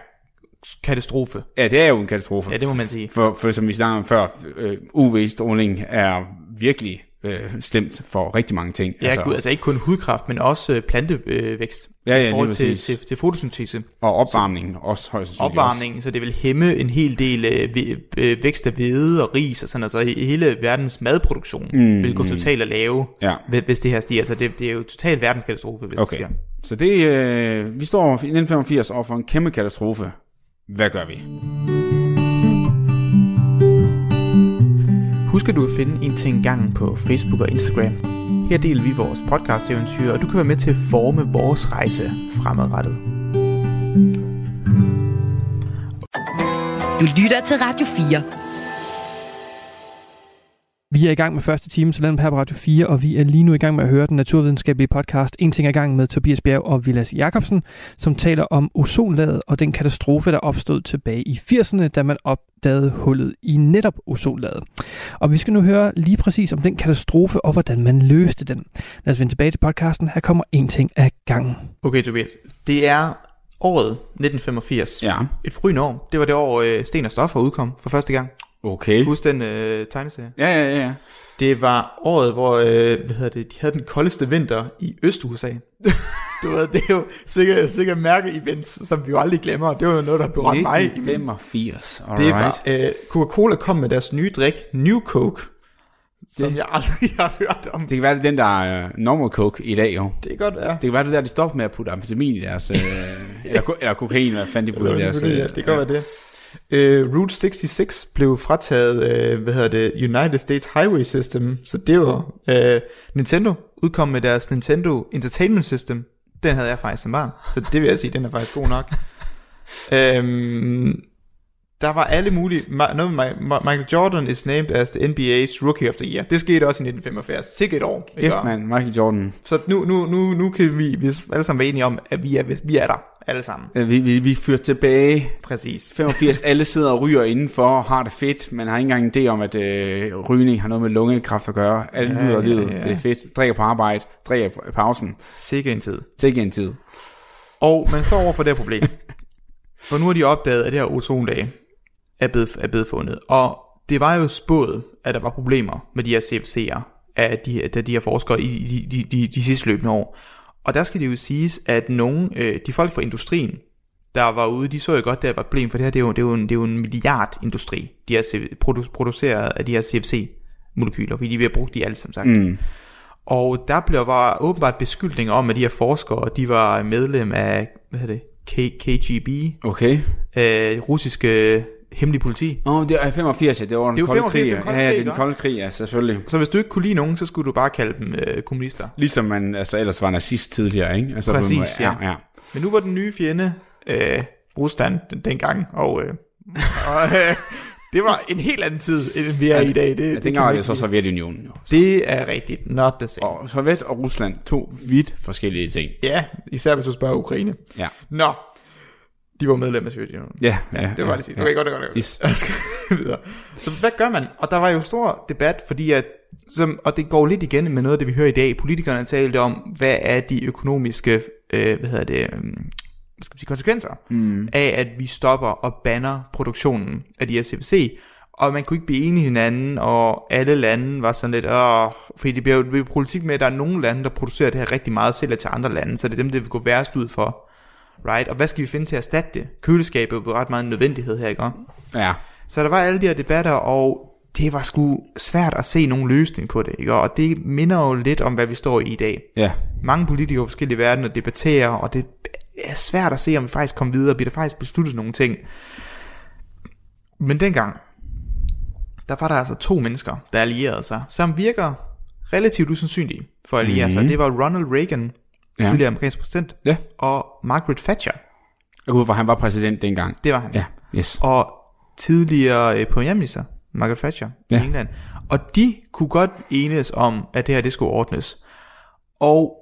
katastrofe? Ja, det er jo en katastrofe. Ja, det må man sige. For, for som vi snakkede om før, øh, UV-stråling er virkelig øh, slemt for rigtig mange ting. Ja, altså, gud, altså ikke kun hudkræft, men også øh, plantevækst. Ja, ja, I forhold til, til, til fotosyntese. Og opvarmning også højst sandsynligt Opvarmning, så det vil hæmme en hel del øh, øh, vækst af hvede og ris og sådan, altså he- hele verdens madproduktion mm, vil gå totalt at lave, Ja. hvi- hvis det her stiger. Så det, det er jo totalt verdenskatastrofe, hvis Okay, det sker. så det, øh, vi står i 1985 over for en kæmpe katastrofe. Hvad gør vi? Husk at du kan finde en ting gangen på Facebook og Instagram. Her deler vi vores podcast-eventyr, og du kan være med til at forme vores rejse fremadrettet. Du lytter til Radio 4. Vi er i gang med første time til den her på Radio 4, og vi er lige nu i gang med at høre den naturvidenskabelige podcast En ting er i gang med Tobias Bjerg og Vilas Jakobsen, som taler om ozonlaget og den katastrofe, der opstod tilbage i 80'erne, da man opdagede hullet i netop ozonlaget. Og vi skal nu høre lige præcis om den katastrofe og hvordan man løste den. Lad os vende tilbage til podcasten. Her kommer en ting af gangen. Okay, Tobias. Det er året 1985. Ja, Et frygende år. Det var det år, øh, Sten og Stoffer udkom for første gang. Okay. Husk den øh, tegneserie. Ja, ja, ja. Det var året, hvor øh, hvad hedder det, de havde den koldeste vinter i Øst-USA. du ved, det er jo sikkert, sikkert mærke-events, som vi jo aldrig glemmer. Det var jo noget, der berørte mig. i min- 1985, Det alright. var, øh, Coca-Cola kom med deres nye drik, New Coke, som jeg aldrig har hørt om. Det kan være, det er den, der er uh, normal coke i dag, jo. Det kan godt være. Det kan være, det der, de stopper med at putte amfetamin i deres... Øh, eller, ko- eller kokain, hvad fanden de putter i deres... Ja, det kan godt være det. Uh, Route 66 blev frataget, uh, hvad hedder det, United States Highway System, så det var uh, Nintendo udkom med deres Nintendo Entertainment System. Den havde jeg faktisk som barn, så det vil jeg sige, den er faktisk god nok. um, der var alle mulige, noget med Michael Jordan is named as the NBA's Rookie of the Year. Det skete også i 1985. Sikkert et år. Kæft, mand. Michael Jordan. Så nu, nu, nu, nu kan vi, vi alle sammen være enige om, at vi er, vi er der, alle sammen. Øh, Vi, vi, vi fører tilbage. Præcis. 85, alle sidder og ryger indenfor og har det fedt, men har ikke engang en idé om, at øh, rygning har noget med lungekræft at gøre. Alle Ja, nyder ja, livet. ja. Det er fedt. Drikker på arbejde. Drikker i pausen. Sikke en tid. Tæk en tid. Og man står over for det problem. For nu har de opdaget, at det her ozonlag er blevet, er blevet fundet. Og det var jo spået, at der var problemer med de her CFC'er, af de, af de her forskere i de, de, de, de sidste løbende år. Og der skal det jo siges, at nogle, øh, de folk fra industrien, der var ude, de så jo godt, der var et problem, for det her det er jo, det er jo, en, det er jo en milliardindustri, de her produ- produceret af de her CFC-molekyler, fordi de bliver brugt i alt, som sagt. Mm. Og der blev var åbenbart beskyldninger om, at de her forskere, de var medlem af, hvad hedder det, K- KGB, Okay. øh, russiske hemmelige politi. Åh, oh, det er 85, ja. Det var den Det er jo kolde 85, krig. det kolde ja, ja, krig, det er den kolde krig, ja, selvfølgelig. Så hvis du ikke kunne lide nogen, så skulle du bare kalde dem øh, kommunister. Ligesom man altså, ellers var nazist tidligere, ikke? Altså, Præcis, ja. ja. Men nu var den nye fjende øh, Rusland den, dengang, og, øh, og øh, det var en helt anden tid, end vi er i dag. Det, Ja, det, dengang var det så. Sovjetunionen, jo. det er rigtigt, not the same. Og Sovjet og Rusland, to vidt forskellige ting. Ja, især hvis du spørger Ukraine. Ja. Nå, de var medlem af Sovjetunionen. Ja, Ja, det var bare lige sige. Okay, godt, godt, godt. Yes. Jeg skal videre. Så hvad gør man? Og der var jo stor debat, fordi at, som, og det går lidt igen med noget af det, vi hører i dag. Politikerne talte om, hvad er de økonomiske, øh, hvad hedder det, øh, hvad skal man sige, konsekvenser mm. af, at vi stopper og banner produktionen af de her CFC. Og man kunne ikke blive enige hinanden, og alle lande var sådan lidt, åh, fordi det bliver jo det politik med, at der er nogle lande, der producerer det her rigtig meget, sælger til andre lande, så det er dem, det vil gå værst ud for. Right? Og hvad skal vi finde til at erstatte det? Køleskabet er ret meget en nødvendighed her, ikke? Ja. Så der var alle de her debatter, og det var sgu svært at se nogen løsning på det, ikke? Og det minder jo lidt om, hvad vi står i i dag. Ja. Mange politikere i forskellige verdener debatterer, og det er svært at se, om vi faktisk kommer videre, bliver der faktisk besluttet nogle ting. Men dengang, der var der altså to mennesker, der allierede sig, som virker relativt usandsynlige for at alliere sig. Mhm. Det var Ronald Reagan, Ja. tidligere amerikansk præsident, Ja. og Margaret Thatcher, Jeg ud at han var præsident dengang. det var han. Ja, yes. og tidligere øh, premierminister, Margaret Thatcher ja. Ja. i England. Og de kunne godt enes om, at det her det skulle ordnes. Og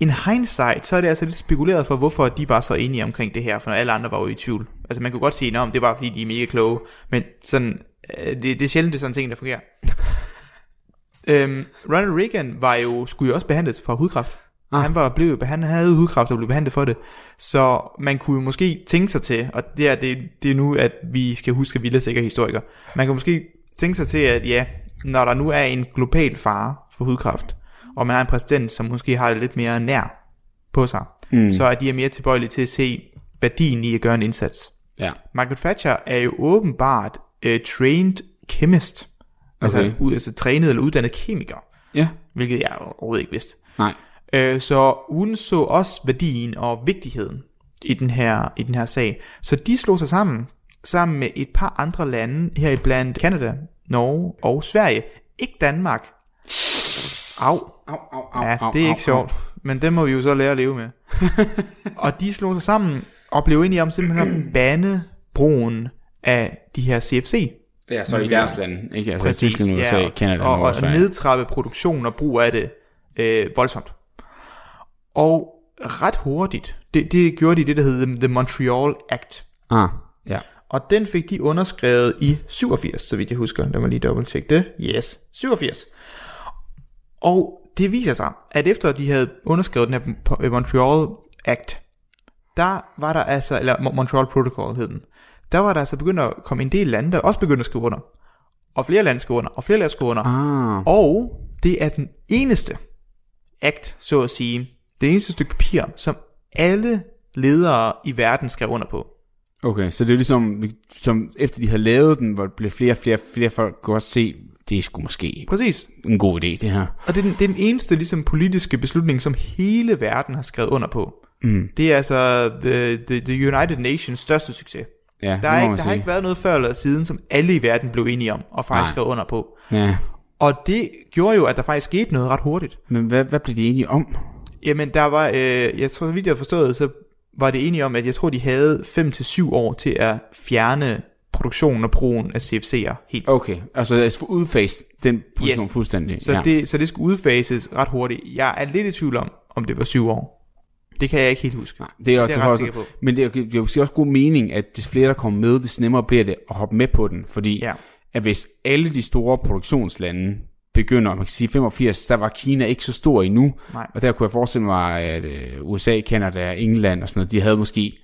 in hindsight, så er det altså lidt spekuleret for, hvorfor de var så enige omkring det her, for når alle andre var jo i tvivl. Altså man kunne godt sige, om det var fordi, de er mega kloge, men sådan, øh, det, det er sjældent, det er sådan ting, der fungerer. øhm, Ronald Reagan var jo, skulle jo også behandles for hudkræft. Ah. Han var blevet han havde hudkræft og blev behandlet for det. Så man kunne jo måske tænke sig til, og det er, det, det er nu, at vi skal huske, at vi er historikere. Man kan måske tænke sig til, at ja, når der nu er en global fare for hudkræft, og man har en præsident, som måske har det lidt mere nær på sig, mm. så er de mere tilbøjelige til at se værdien i at gøre en indsats. Ja. Margaret Thatcher er jo åbenbart uh, trained chemist, altså, Okay. ud, altså trænet eller uddannet kemiker, Ja. hvilket jeg overhovedet ikke vidste. Nej. Øh, så hun så også værdien og vigtigheden i den her, i den her sag. Så de slog sig sammen, sammen med et par andre lande, her blandt Canada, Norge og Sverige. Ikke Danmark. Au. Au, au, au, Ja, det er ikke sjovt. Men det må vi jo så lære at leve med. og de slog sig sammen og blev enige om simpelthen at bande brugen af de her CFC. Ja, så i deres lande, ikke? Altså Præcis, Tyskland, USA, ja, Canada, og, og, og nedtrappe produktion og brug af det øh, voldsomt. Og ret hurtigt, det, det gjorde de det, der hed The- Montreal Act. Ah, ja. Og den fik de underskrevet i 87, så vidt jeg husker. Lad mig lige dobbelt det. Yes, 87. Og det viser sig, at efter de havde underskrevet den her Montreal Act, der var der altså, eller Mo- Montreal Protocol hed den, der var der altså begyndt at komme en del lande, der også begyndte at skrive under. Og flere lande skrev under, og flere lande skrev under. Ah, Og det er den eneste act, så at sige, det eneste stykke papir, som alle ledere i verden skrev under på. okay. Så det er ligesom, som efter de havde lavet den, hvor der blev flere og flere, flere folk kunne også se, det sgu måske Præcis. en god idé, det her. Og det er den, det er den eneste ligesom, politiske beslutning, som hele verden har skrevet under på. Mm. Det er altså the, the, the United Nations største succes. Ja, Der, det er ikke, der har ikke været noget før eller siden, som alle i verden blev enige om, og faktisk Nej. skrev under på. Ja. Og det gjorde jo, at der faktisk skete noget ret hurtigt. Men hvad, hvad blev de enige om? Jamen, der var, øh, jeg tror, så vidt jeg har forstået, så var det enige om, at jeg tror, de havde 5-7 år til at fjerne produktionen og brugen af CFC'er helt. Okay, altså at få udfaset den position Yes. fuldstændig. Så, ja. det, så det skulle udfases ret hurtigt. Jeg er lidt i tvivl om, om det var 7 år. Det kan jeg ikke helt huske. Nej, det er, Det er jeg ret sikker på. Men det er, det er også god mening, at des flere der kommer med, des nemmere bliver det at hoppe med på den. Fordi Ja. at hvis alle de store produktionslande begynder, man kan sige 85, der var Kina ikke så stor endnu. Nej. Og der kunne jeg forestille mig, at øh, USA, Canada, England og sådan noget, de havde måske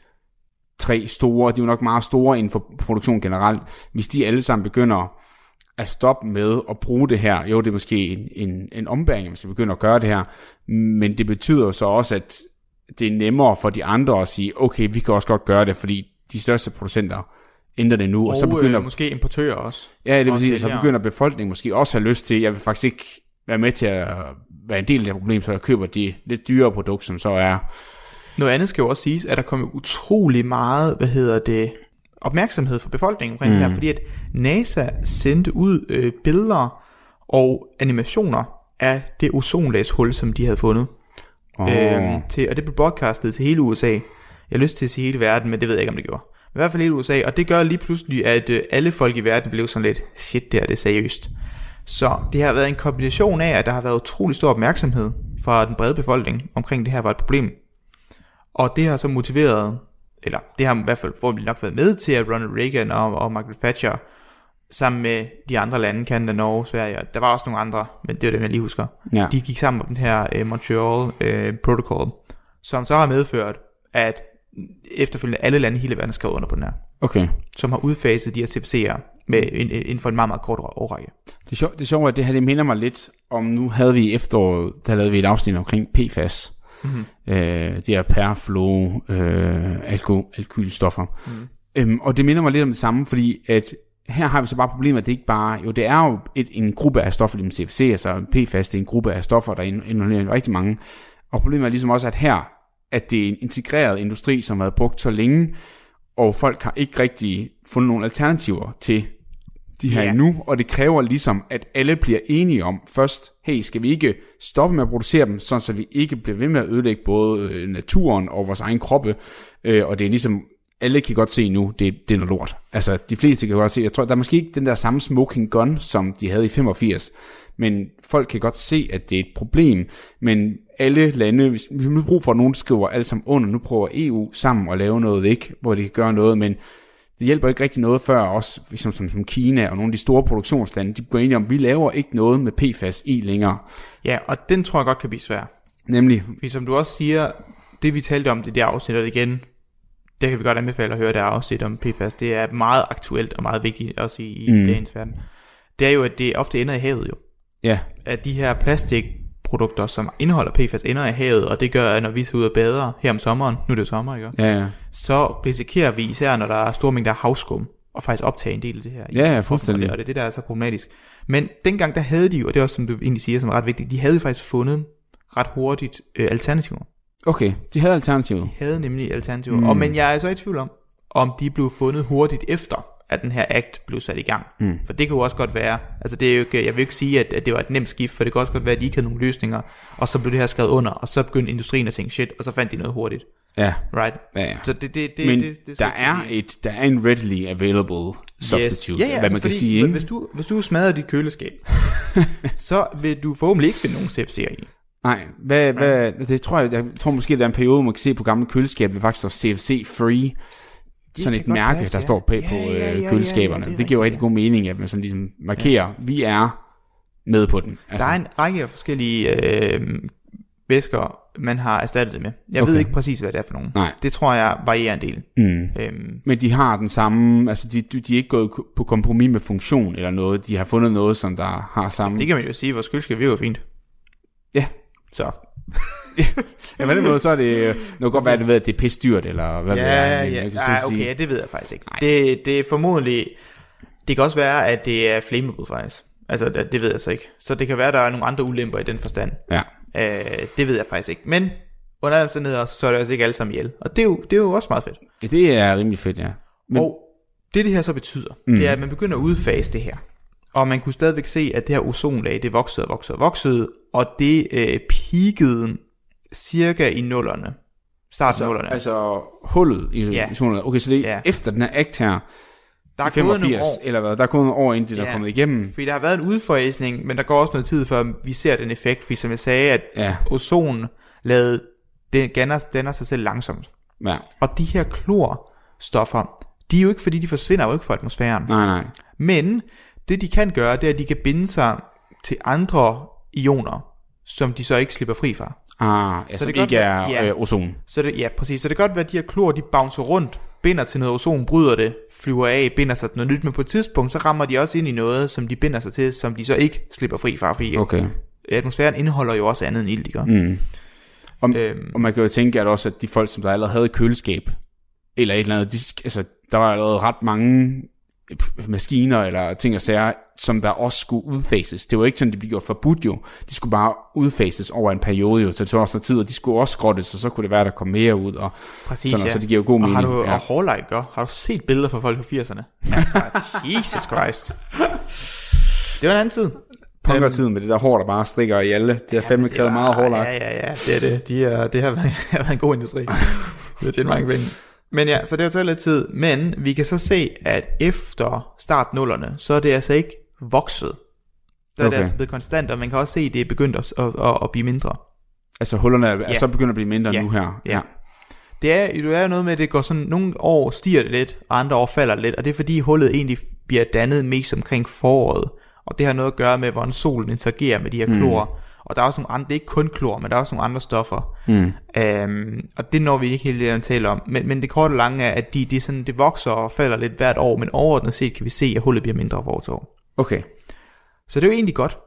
tre store, de var nok meget store inden for produktion generelt. Hvis de alle sammen begynder at stoppe med at bruge det her, jo det er måske en, en, en ombæring, hvis vi begynder at gøre det her, men det betyder jo så også, at det er nemmere for de andre at sige, okay, vi kan også godt gøre det, fordi de største producenter ændrer det nu, og, Og, så begynder, øh, måske importører også. ja, det vil sige, så begynder befolkningen måske også at have lyst til, jeg vil faktisk ikke være med til at være en del af det problem, så jeg køber de lidt dyrere produkter, som så er, Noget andet skal jo også siges, at der kommer utrolig meget, hvad hedder det, opmærksomhed fra befolkningen omkring mm. det her, fordi at NASA sendte ud øh, billeder og animationer af det ozonlagshul, som de havde fundet. oh, Øhm, til, og det blev broadcastet til hele USA. Jeg har lyst til at sige hele verden, men det ved jeg ikke, om det gjorde. I hvert fald hele USA, og det gør lige pludselig, at øh, alle folk i verden blev sådan lidt, shit, det er det er seriøst. Så det har været en kombination af, at der har været utrolig stor opmærksomhed fra den brede befolkning omkring det her var et problem. Og det har så motiveret, eller det har i hvert fald forhåbentlig nok været med til, at Ronald Reagan og, og Margaret Thatcher, sammen med de andre lande, Canada, Norge, Sverige, og der var også nogle andre, men det er dem, jeg lige husker, ja. de gik sammen om den her øh, Montreal øh, Protocol, som så har medført, at efterfølgende alle lande i hele verden skrev under på den her, okay. som har udfaset de her CFC'er med, in, inden for en meget, meget kort årrække. Det er, sjovt, det er sjovt, at det her det minder mig lidt om, nu havde vi i efteråret, der lavede vi et afsnit omkring PFAS. Mm-hmm. Øh, de her perfluo øh, alko, alkylstoffer. Mm. Øhm, og det minder mig lidt om det samme, fordi at her har vi så bare problemet, at det ikke bare, jo det er jo et, en gruppe af stoffer, ligesom CFC, altså PFAS, det er en gruppe af stoffer, der involverer rigtig mange. Og problemet er ligesom også, at her, at det er en integreret industri, som har været brugt så længe, og folk har ikke rigtig fundet nogle alternativer til de her yeah. nu, og det kræver ligesom, at alle bliver enige om først, hey, skal vi ikke stoppe med at producere dem, sådan så vi ikke bliver ved med at ødelægge både øh, naturen og vores egen kroppe, øh, og det er ligesom, alle kan godt se nu, det, det er noget lort. Altså, de fleste kan godt se, jeg tror, der er måske ikke den der samme smoking gun, som de havde i 85, men folk kan godt se, at det er et problem, men alle lande, hvis vi nu brug for, at nogen skriver alt sammen under, nu prøver EU sammen at lave noget væk, hvor de kan gøre noget, men det hjælper ikke rigtig noget før også, som, som, som Kina og nogle af de store produktionslande, de går ind om, vi laver ikke noget med PFAS i længere. Ja, og den tror jeg godt kan blive svær. Nemlig. Fordi som du også siger, det vi talte om det der afsnit, og igen, det kan vi godt anbefale at høre det afsnit om PFAS, det er meget aktuelt og meget vigtigt også i, i mm. dagens verden. Det er jo, at det ofte ender i havet jo. Ja. At de her plastik produkter, som indeholder PFAS, ender i havet, og det gør, at når vi ser ud og bader her om sommeren, nu er det jo sommer, ikke? Ja, ja. Så risikerer vi, især når der er store mængder havskum, og faktisk optage en del af det her. Ja, ja, fuldstændig. Og det er det, der er så problematisk. Men dengang, der havde de jo, og det er også, som du egentlig siger, som er ret vigtigt, de havde faktisk fundet ret hurtigt øh, alternativer. Okay, de havde alternativer. De havde nemlig alternativer. Mm. Og, men jeg er så i tvivl om, om de blev fundet hurtigt efter, at den her act blev sat i gang. Mm. For det kan jo også godt være, altså det er jo ikke, jeg vil ikke sige, at, at det var et nemt skift, for det kan også godt være, at de ikke havde nogen løsninger, og så blev det her skrevet under, og så begyndte industrien at tænke, shit, og så fandt de noget hurtigt. Ja. Right? Ja, ja. Så det, det, det, Men det, det, der, er et, der er en readily available substitute, yes. ja, ja, hvad altså man kan fordi, sige. Ikke? Hvis du, hvis du smadrer dit køleskab, så vil du forhåbentlig ikke finde nogen CFC'er i. Nej, hvad, hvad, det tror jeg, jeg tror måske, der er en periode, man kan se på gamle køleskab, det faktisk står CFC-free, sådan et mærke, passe, der ja. står på, ja, på ja, ja, køleskaberne. Ja, ja, det, det giver jo rigtig god mening, at man sådan ligesom markerer, ja. vi er med på den. Altså. Der er en række af forskellige øh, væsker, man har erstattet det med. Jeg okay. ved ikke præcis, hvad det er for nogen. Nej. Det tror jeg varierer en del. Mm. Øhm. Men de har den samme, altså de, de er ikke gået på kompromis med funktion eller noget. De har fundet noget, som der har samme... Det kan man jo sige, vores køleskab virker fint. Ja. Så. Ja, på den måde, så er det noget godt være, at det ved, at det er pisse dyrt, eller hvad ja, det er. Ja, ja, ja, okay, det ved jeg faktisk ikke. Det, det er formodentlig, det kan også være, at det er flammable faktisk. Altså, det, det ved jeg så ikke. Så det kan være, at der er nogle andre ulemper i den forstand. Ja. Øh, det ved jeg faktisk ikke. Men under alle omstændigheder, så er det altså ikke alle sammen ihjel. Og det er, jo, det er jo også meget fedt. Ja, det er rimelig fedt, ja. Men... Og det, det her så betyder, mm. det er, at man begynder at udfase det her. Og man kunne stadigvæk se, at det her ozonlag, det voksede og voksede og voksede, og det øh, peakede cirka i nullerne. Starten altså, af nullerne. Altså hullet i Ja. ozonet. Okay, så det er Ja. efter den her act her, Der er i gået nogle 85, år. eller hvad, der er gået nogle år, inden det der er Ja. kommet igennem. Fordi der har været en udfasning, men der går også noget tid, før vi ser den effekt. Fordi som jeg sagde, at Ja, ozon lavet, det danner, danner sig selv langsomt. ja. Og de her klorstoffer, de er jo ikke, fordi de forsvinder jo ikke fra atmosfæren. Nej, nej. Men det de kan gøre, det er, at de kan binde sig til andre ioner, som de så ikke slipper fri fra. Ah, ja, Så som det ikke godt er ja. øh, ozon. Så det, ja, præcis. Så det kan godt være, at de her klor, de bouncer rundt, binder til noget ozon, bryder det, flyver af, binder sig til noget nyt, men på et tidspunkt, så rammer de også ind i noget, som de binder sig til, som de så ikke slipper fri fra, fordi Okay. atmosfæren indeholder jo også andet end ild, ikke? Mm. Og, Øhm. og man kan jo tænke at også, at de folk, som der allerede havde køleskab, eller et eller andet, de, altså, der var allerede ret mange maskiner eller ting og sager, som der også skulle udfases. Det var ikke sådan, de blev gjort forbudt jo. De skulle bare udfases over en periode jo, så det tog også tid, og de skulle også skrottes, og så kunne det være, der kom mere ud, og Præcis, sådan, ja. så det giver jo god og mening. har du, ja. og Hårleik gør, har du set billeder fra folk fra 80'erne? Altså, Jesus Christ. Det var en anden tid. Punkertiden med det der hår, der bare strikker i alle. Det har fandme krævet meget hårdlagt. Ja, ja, ja, det er det. De er, det har været, har været en god industri. Det har tjent mange penge. Men ja, så det har taget lidt tid. Men vi kan så se, at efter start nullerne, så er det altså ikke vokset. Der er Okay. det altså blevet konstant, og man kan også se, at det er begyndt at, at, at, at blive mindre. Altså hullerne er, er Ja. så begyndt at blive mindre Ja. nu her. Ja. Det er, det er jo noget med, at det går sådan, nogle år stiger det lidt, og andre år falder det lidt, og det er fordi hullet egentlig bliver dannet mest omkring foråret, og det har noget at gøre med, hvordan solen interagerer med de her klor, mm. Og der er også nogle andre, det er ikke kun klor, men der er også nogle andre stoffer, Mm. øhm, og det når vi ikke helt at tale om, men, men det korte og lange er, at de, de sådan, det vokser og falder lidt hvert år, men overordnet set kan vi se, at hullet bliver mindre hvert år. Okay. Så det er jo egentlig godt.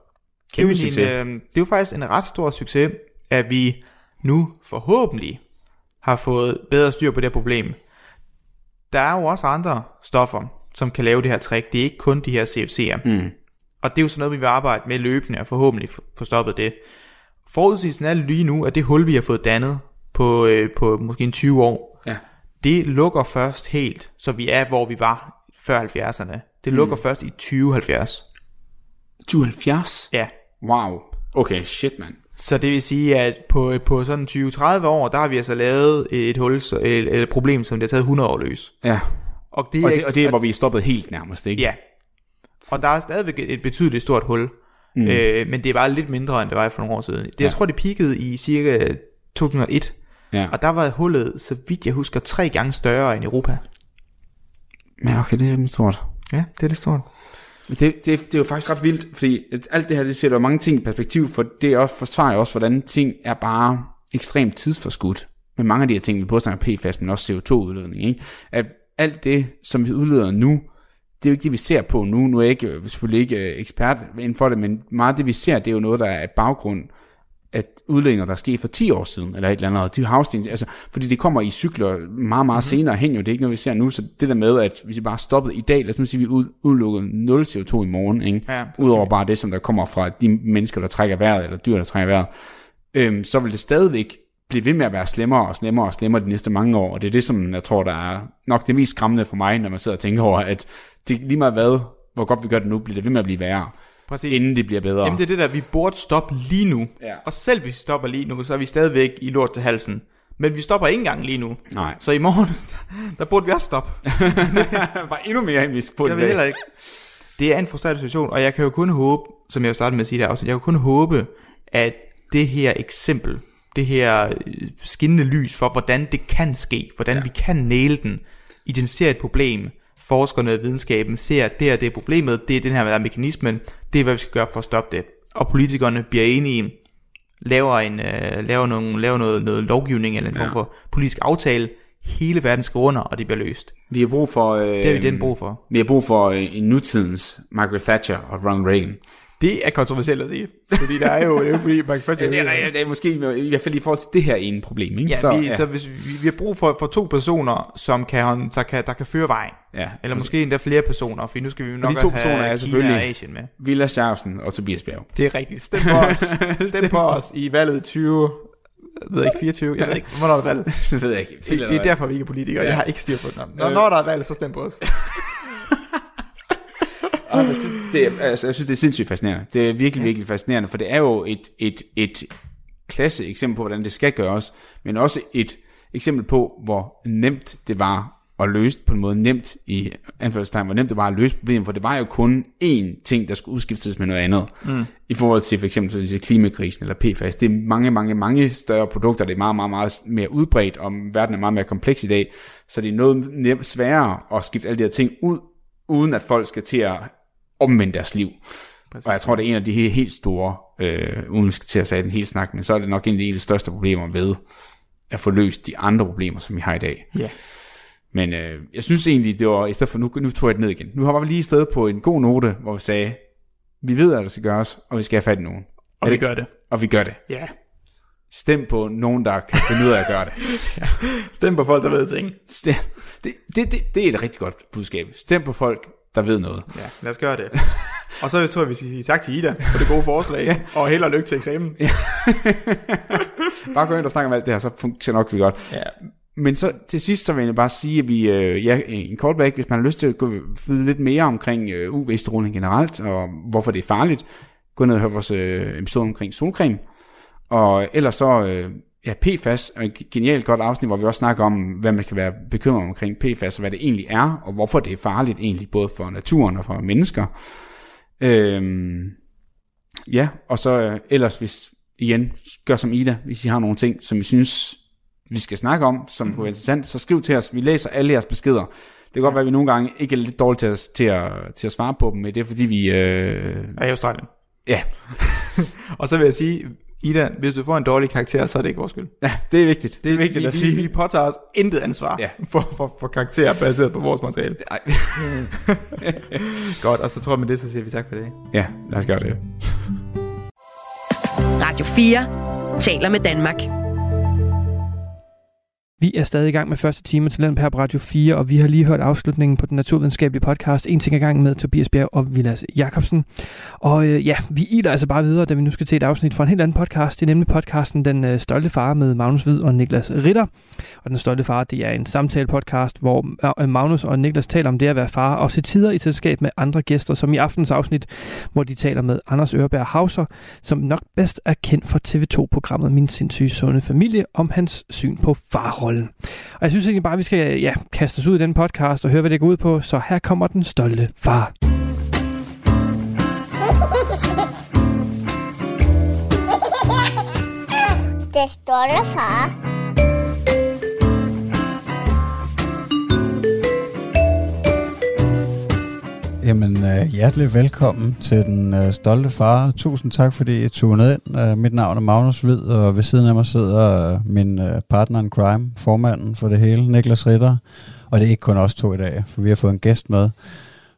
Det er, succes. En, øh, det er jo faktisk en ret stor succes, at vi nu forhåbentlig har fået bedre styr på det her problem. Der er jo også andre stoffer, som kan lave det her trick. Det er ikke kun de her CFC'er. Mm. Og det er jo sådan noget, vi vil arbejde med løbende og forhåbentlig få- stoppet det. Forudsigelsen er lige nu, at det hul, vi har fået dannet på, øh, på måske en 20 år, Ja. det lukker først helt, så vi er, hvor vi var før 70'erne. Det lukker mm. først i 2070. 72? Ja. Wow. Okay, shit, mand. Så det vil sige, at på, på sådan 20-30 år, der har vi altså lavet et hul, et, et problem, som det har taget 100 år at løse. Ja. Og det, Og det, og det er, hvor vi er stoppet helt nærmest, ikke? Ja. Og der er stadigvæk et betydeligt stort hul. Mm. Øh, men det er bare lidt mindre, end det var for nogle år siden. Det, jeg Ja. tror, det peakede i cirka 2001. Ja. Og der var hullet, så vidt jeg husker, tre gange større end Europa. Men okay, det er rimelig stort. Ja, det er det stort. Men det, det, det er jo faktisk ret vildt, fordi alt det her, det sætter jo mange ting i perspektiv, for det også, forsvarer jo også, hvordan ting er bare ekstremt tidsforskudt. Med mange af de her ting, vi snakker PFAS, men også CO2-udledning, ikke? At alt det, som vi udleder nu, det er jo ikke det, vi ser på nu. Nu er jeg ikke, selvfølgelig ikke øh, ekspert inden for det, men meget det, vi ser, det er jo noget, der er baggrund at udledninger, der er sket for 10 år siden, eller et eller andet, de havsten, altså, fordi det kommer i cykler meget, meget mm-hmm. senere hen jo, det er ikke noget, vi ser nu, så det der med, at hvis vi bare stoppede i dag, lad os nu sige, at vi ud, udelukkede 0 CO2 i morgen, ikke? Ja, udover bare det, som der kommer fra de mennesker, der trækker vejret, eller dyr, der trækker vejret, øhm, så vil det stadigvæk blive ved med at være slemmere og slemmere og slemmere de næste mange år, og det er det, som jeg tror, der er nok det mest skræmmende for mig, når man sidder og tænker over, at det lige meget hvad, hvor godt vi gør det nu, bliver det ved med at blive værre, Præcis. inden det bliver bedre. Jamen det er det der, vi burde stoppe lige nu. Ja. Og selv hvis vi stopper lige nu, så er vi stadigvæk i lort til halsen. Men vi stopper ikke engang lige nu. Nej. Så i morgen, der burde vi også stoppe. bare endnu mere, end vi på Det heller ikke. Det er en frustrerende situation, og jeg kan jo kun håbe, som jeg jo startede med at sige der også, jeg kan kun håbe, at det her eksempel, det her øh, skinnende lys for, hvordan det kan ske, hvordan ja. vi kan næle den, identificere et problem, forskerne og videnskaben ser, at det her det er problemet, det er den her der er mekanismen, det er hvad vi skal gøre for at stoppe det. Og politikerne bliver enige, laver, en, øh, laver, nogle, laver noget, noget lovgivning eller en form Ja. for politisk aftale, hele verden skal under, og det bliver løst. Vi har brug for... Øh, Det har vi den brug for. Vi har brug for øh, en nutidens Margaret Thatcher og Ronald Reagan. Det er kontroversielt at sige, fordi der er jo, det er jo fordi, man kan Ja, det, er, det er måske i hvert fald i forhold til det her ene problem, ikke? Ja, så, vi, ja. så hvis vi, vi har brug for, for to personer, som kan, der, kan, der kan føre vejen. ja. Eller måske endda flere personer, for nu skal vi nok de to have personer er selvfølgelig- og Asien med. Villa Sjavsen og Tobias Bjerg. Det er rigtigt. Stem på os. Stem på os i valget 20... Jeg ved ikke, 24? Jeg ved ikke, hvornår er der valg? det ved jeg ikke. Se, det er derfor, vi ikke er politikere. Ja. Jeg har ikke styr på det. Når, Øh. når der er valg, så stem på os. Og jeg, synes, det er, altså, jeg synes, det er sindssygt fascinerende. Det er virkelig, virkelig fascinerende, for det er jo et, et, et klasse eksempel på, hvordan det skal gøres, men også et eksempel på, hvor nemt det var at løse på en måde nemt i anførselstegn, hvor nemt det var at løse problemet, for det var jo kun én ting, der skulle udskiftes med noget andet. Mm. I forhold til for eksempel så til klimakrisen eller PFAS. Det er mange, mange, mange større produkter, det er meget, meget, meget mere udbredt, og verden er meget mere kompleks i dag, så det er noget sværere at skifte alle de her ting ud, uden at folk skal til at omvende deres liv. Præcis. Og jeg tror, det er en af de helt, store, øh, uden vi skal til at sige den hele snak, men så er det nok en af de største problemer ved at få løst de andre problemer, som vi har i dag. Ja. Men øh, jeg synes egentlig, det var, i stedet for, nu, nu tog jeg det ned igen. Nu har vi lige i stedet på en god note, hvor vi sagde, vi ved, at der skal gøres, og vi skal have fat i nogen. Og Er vi det- gør det. Og vi gør det. Ja. Stem på nogen, der kan finde ud af at gøre det. Stem på folk, der ved ting. Stem. Det, det, det, det er et rigtig godt budskab. Stem på folk, der ved noget. Ja, lad os gøre det. Og så tror jeg, vi skal sige tak til Ida for det gode forslag, ja. og held og lykke til eksamen. Ja. Bare gå ind og snakke om alt det her, så fungerer nok vi godt. ja. Men så til sidst, så vil jeg bare sige, at vi, øh, ja, en bag, hvis man har lyst til at gå vide lidt mere omkring øh, UV-stråling generelt, og hvorfor det er farligt, gå ned og høre vores øh, episode omkring solcreme. Og ellers så, øh, ja, PFAS er et genialt godt afsnit, hvor vi også snakker om, hvad man kan være bekymret omkring PFAS, og hvad det egentlig er, og hvorfor det er farligt egentlig, både for naturen og for mennesker. Øhm, ja, og så øh, ellers, hvis igen, gør som Ida, hvis I har nogle ting, som I synes, vi skal snakke om, som kunne være interessant, så skriv til os. Vi læser alle jeres beskeder. Det kan godt være, at vi nogle gange ikke er lidt dårlige til at, til at, til at svare på dem, men det er fordi, vi... Øh, Er i Australien. ja, Og så vil jeg sige, Ida, hvis du får en dårlig karakter, så er det ikke vores skyld. ja, det er vigtigt. Det er vigtigt vi, at sige. Vi, vi påtager os intet ansvar Ja. for, for, for karakterer baseret på vores materiale. Ej. Godt, og så tror jeg med det, så siger vi tak for det. Ja, lad os gøre det. Radio 4 taler med Danmark. Vi er stadig i gang med første time til på Radio 4, og vi har lige hørt afslutningen på den naturvidenskabelige podcast En ting ad gang med Tobias Bjerg og Vilas Jakobsen. Og øh, ja, vi iler altså bare videre, da vi nu skal til et afsnit fra en helt anden podcast. Det er nemlig podcasten Den øh, Stolte Far med Magnus Hvid og Niklas Ritter. Og Den Stolte Far, det er en samtale-podcast, hvor øh, Magnus og Niklas taler om det at være far, og til tider i selskab med andre gæster, som i aftens afsnit, hvor de taler med Anders Ørberg Hauser, som nok bedst er kendt fra TV2-programmet Min sindssyge sunde familie, om hans syn på farrollen rollen. Og jeg synes egentlig bare, at vi skal ja, kaste os ud i den podcast og høre, hvad det går ud på. Så her kommer den stolte far. Det stolte far. Jamen, øh, hjertelig velkommen til den øh, stolte far. Tusind tak, fordi I tunede ind. Øh, mit navn er Magnus Hvid, og ved siden af mig sidder øh, min øh, partner in crime, formanden for det hele, Niklas Ritter. Og det er ikke kun os to i dag, for vi har fået en gæst med.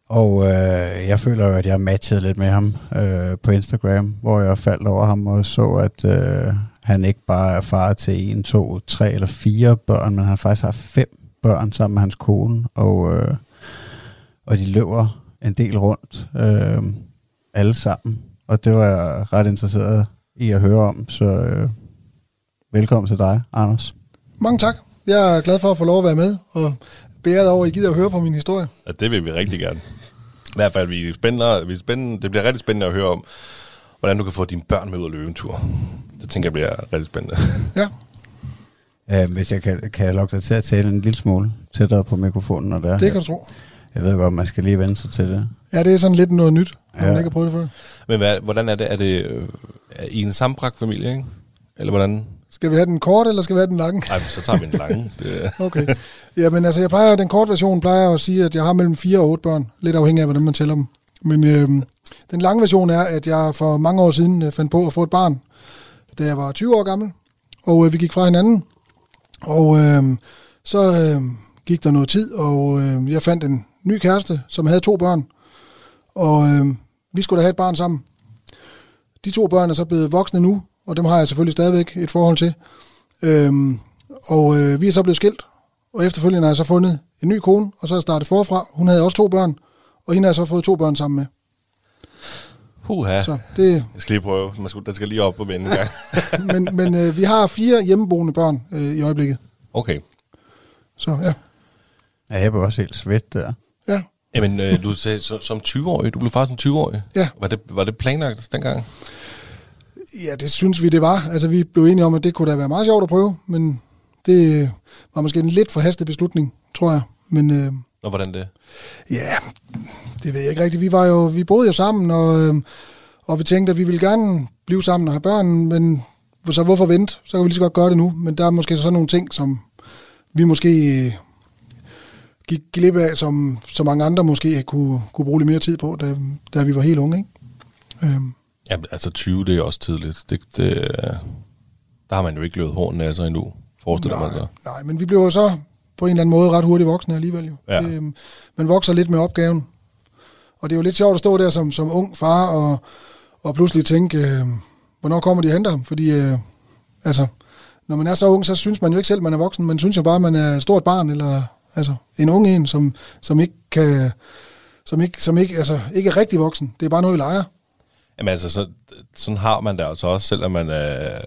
Og øh, jeg føler jo, at jeg har matchet lidt med ham øh, på Instagram, hvor jeg faldt over ham og så, at øh, han ikke bare er far til en, to, tre eller fire børn, men han faktisk har fem børn sammen med hans kone. Og, øh, og de løber en del rundt, øh, alle sammen. Og det var jeg ret interesseret i at høre om, så øh, velkommen til dig, Anders. Mange tak. Jeg er glad for at få lov at være med, og beæret over, at I gider at høre på min historie. Ja, det vil vi rigtig gerne. I hvert fald, vi er spændende, vi er spændende, det bliver rigtig spændende at høre om, hvordan du kan få dine børn med ud af løventur. Det tænker jeg bliver rigtig spændende. Ja. Øh, hvis jeg kan, kan jeg lukke dig til at tale en lille smule tættere på mikrofonen, når det er. Det kan du tro. Jeg ved godt, man skal lige vende sig til det. Ja, det er sådan lidt noget nyt, når ja. man ikke har prøvet det før. Men hvad, hvordan er det? Er det øh, er I en sammenbragt familie, ikke? Eller hvordan? Skal vi have den kort, eller skal vi have den lange? Nej, så tager vi den lange. Det... okay. Jamen altså, jeg plejer, den korte version plejer at sige, at jeg har mellem 4 og 8 børn. Lidt afhængig af, hvordan man tæller dem. Men øh, den lange version er, at jeg for mange år siden øh, fandt på at få et barn, da jeg var 20 år gammel. Og øh, vi gik fra hinanden. Og øh, så øh, gik der noget tid, og øh, jeg fandt en ny kæreste, som havde to børn. Og øh, vi skulle da have et barn sammen. De to børn er så blevet voksne nu, og dem har jeg selvfølgelig stadigvæk et forhold til. Øh, og øh, vi er så blevet skilt, og efterfølgende har jeg så fundet en ny kone, og så har jeg startet forfra. Hun havde også to børn, og hende har jeg så fået to børn sammen med. Puha. Så det, jeg skal lige prøve. Man skal, den skal lige op på vende men men øh, vi har fire hjemmeboende børn øh, i øjeblikket. Okay. Så ja. Ja, jeg blev også helt svedt der. Ja. Jamen, øh, du sagde så, som 20-årig, du blev faktisk en 20-årig. Ja. Var det, var det planlagt dengang? Ja, det synes vi, det var. Altså, vi blev enige om, at det kunne da være meget sjovt at prøve, men det var måske en lidt forhastet beslutning, tror jeg. Men, øh, og hvordan det? Ja, det ved jeg ikke rigtigt. Vi, var jo, vi boede jo sammen, og, øh, og vi tænkte, at vi ville gerne blive sammen og have børn, men så hvorfor vente? Så kan vi lige så godt gøre det nu. Men der er måske sådan nogle ting, som vi måske øh, gik glip af, som så mange andre måske kunne, kunne bruge lidt mere tid på, da, da vi var helt unge. Ikke? Øhm. Ja, altså 20, det er også tidligt. Det, det, der har man jo ikke løbet hornene af sig endnu, forestiller nej, man sig. Nej, men vi blev jo så på en eller anden måde ret hurtigt voksne alligevel. Jo. Ja. Det, øhm, man vokser lidt med opgaven. Og det er jo lidt sjovt at stå der som, som ung far og, og pludselig tænke, øh, hvornår kommer de og henter ham? Fordi øh, altså, når man er så ung, så synes man jo ikke selv, man er voksen. Man synes jo bare, man er et stort barn, eller Altså en ung en, som, som ikke kan, som ikke, som ikke, altså, ikke er rigtig voksen. Det er bare noget, vi leger. Jamen altså, så, sådan har man det altså også, selvom man er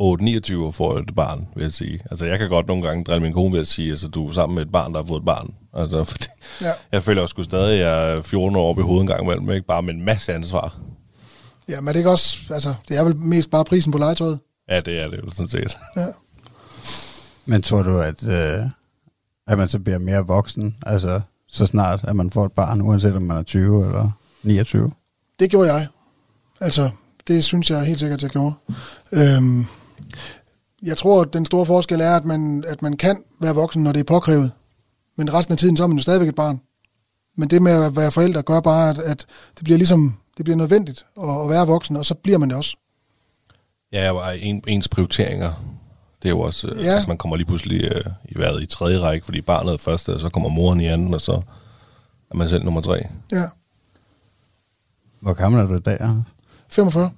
8-29 og får et barn, vil jeg sige. Altså, jeg kan godt nogle gange drille min kone ved at sige, at altså, du er sammen med et barn, der har fået et barn. Altså, fordi ja. jeg føler også stadig, at jeg er 14 år oppe i hovedet en gang imellem, ikke bare med en masse ansvar. Ja, men det er ikke også, altså, det er vel mest bare prisen på legetøjet. Ja, det er det jo sådan set. Ja. Men tror du, at, øh, at man så bliver mere voksen, altså så snart, at man får et barn, uanset om man er 20 eller 29? Det gjorde jeg. Altså, det synes jeg helt sikkert, jeg gjorde. Øhm, jeg tror, at den store forskel er, at man, at man kan være voksen, når det er påkrævet. Men resten af tiden, så er man jo stadigvæk et barn. Men det med at være forældre gør bare, at, at det bliver ligesom, det bliver nødvendigt at, at være voksen, og så bliver man det også. Ja, og en, ens prioriteringer det er jo også, øh, ja. altså man kommer lige pludselig øh, i været i tredje række, fordi barnet er første, og så kommer moren i anden, og så er man selv nummer tre. Ja. Hvor gammel er du i dag? 45.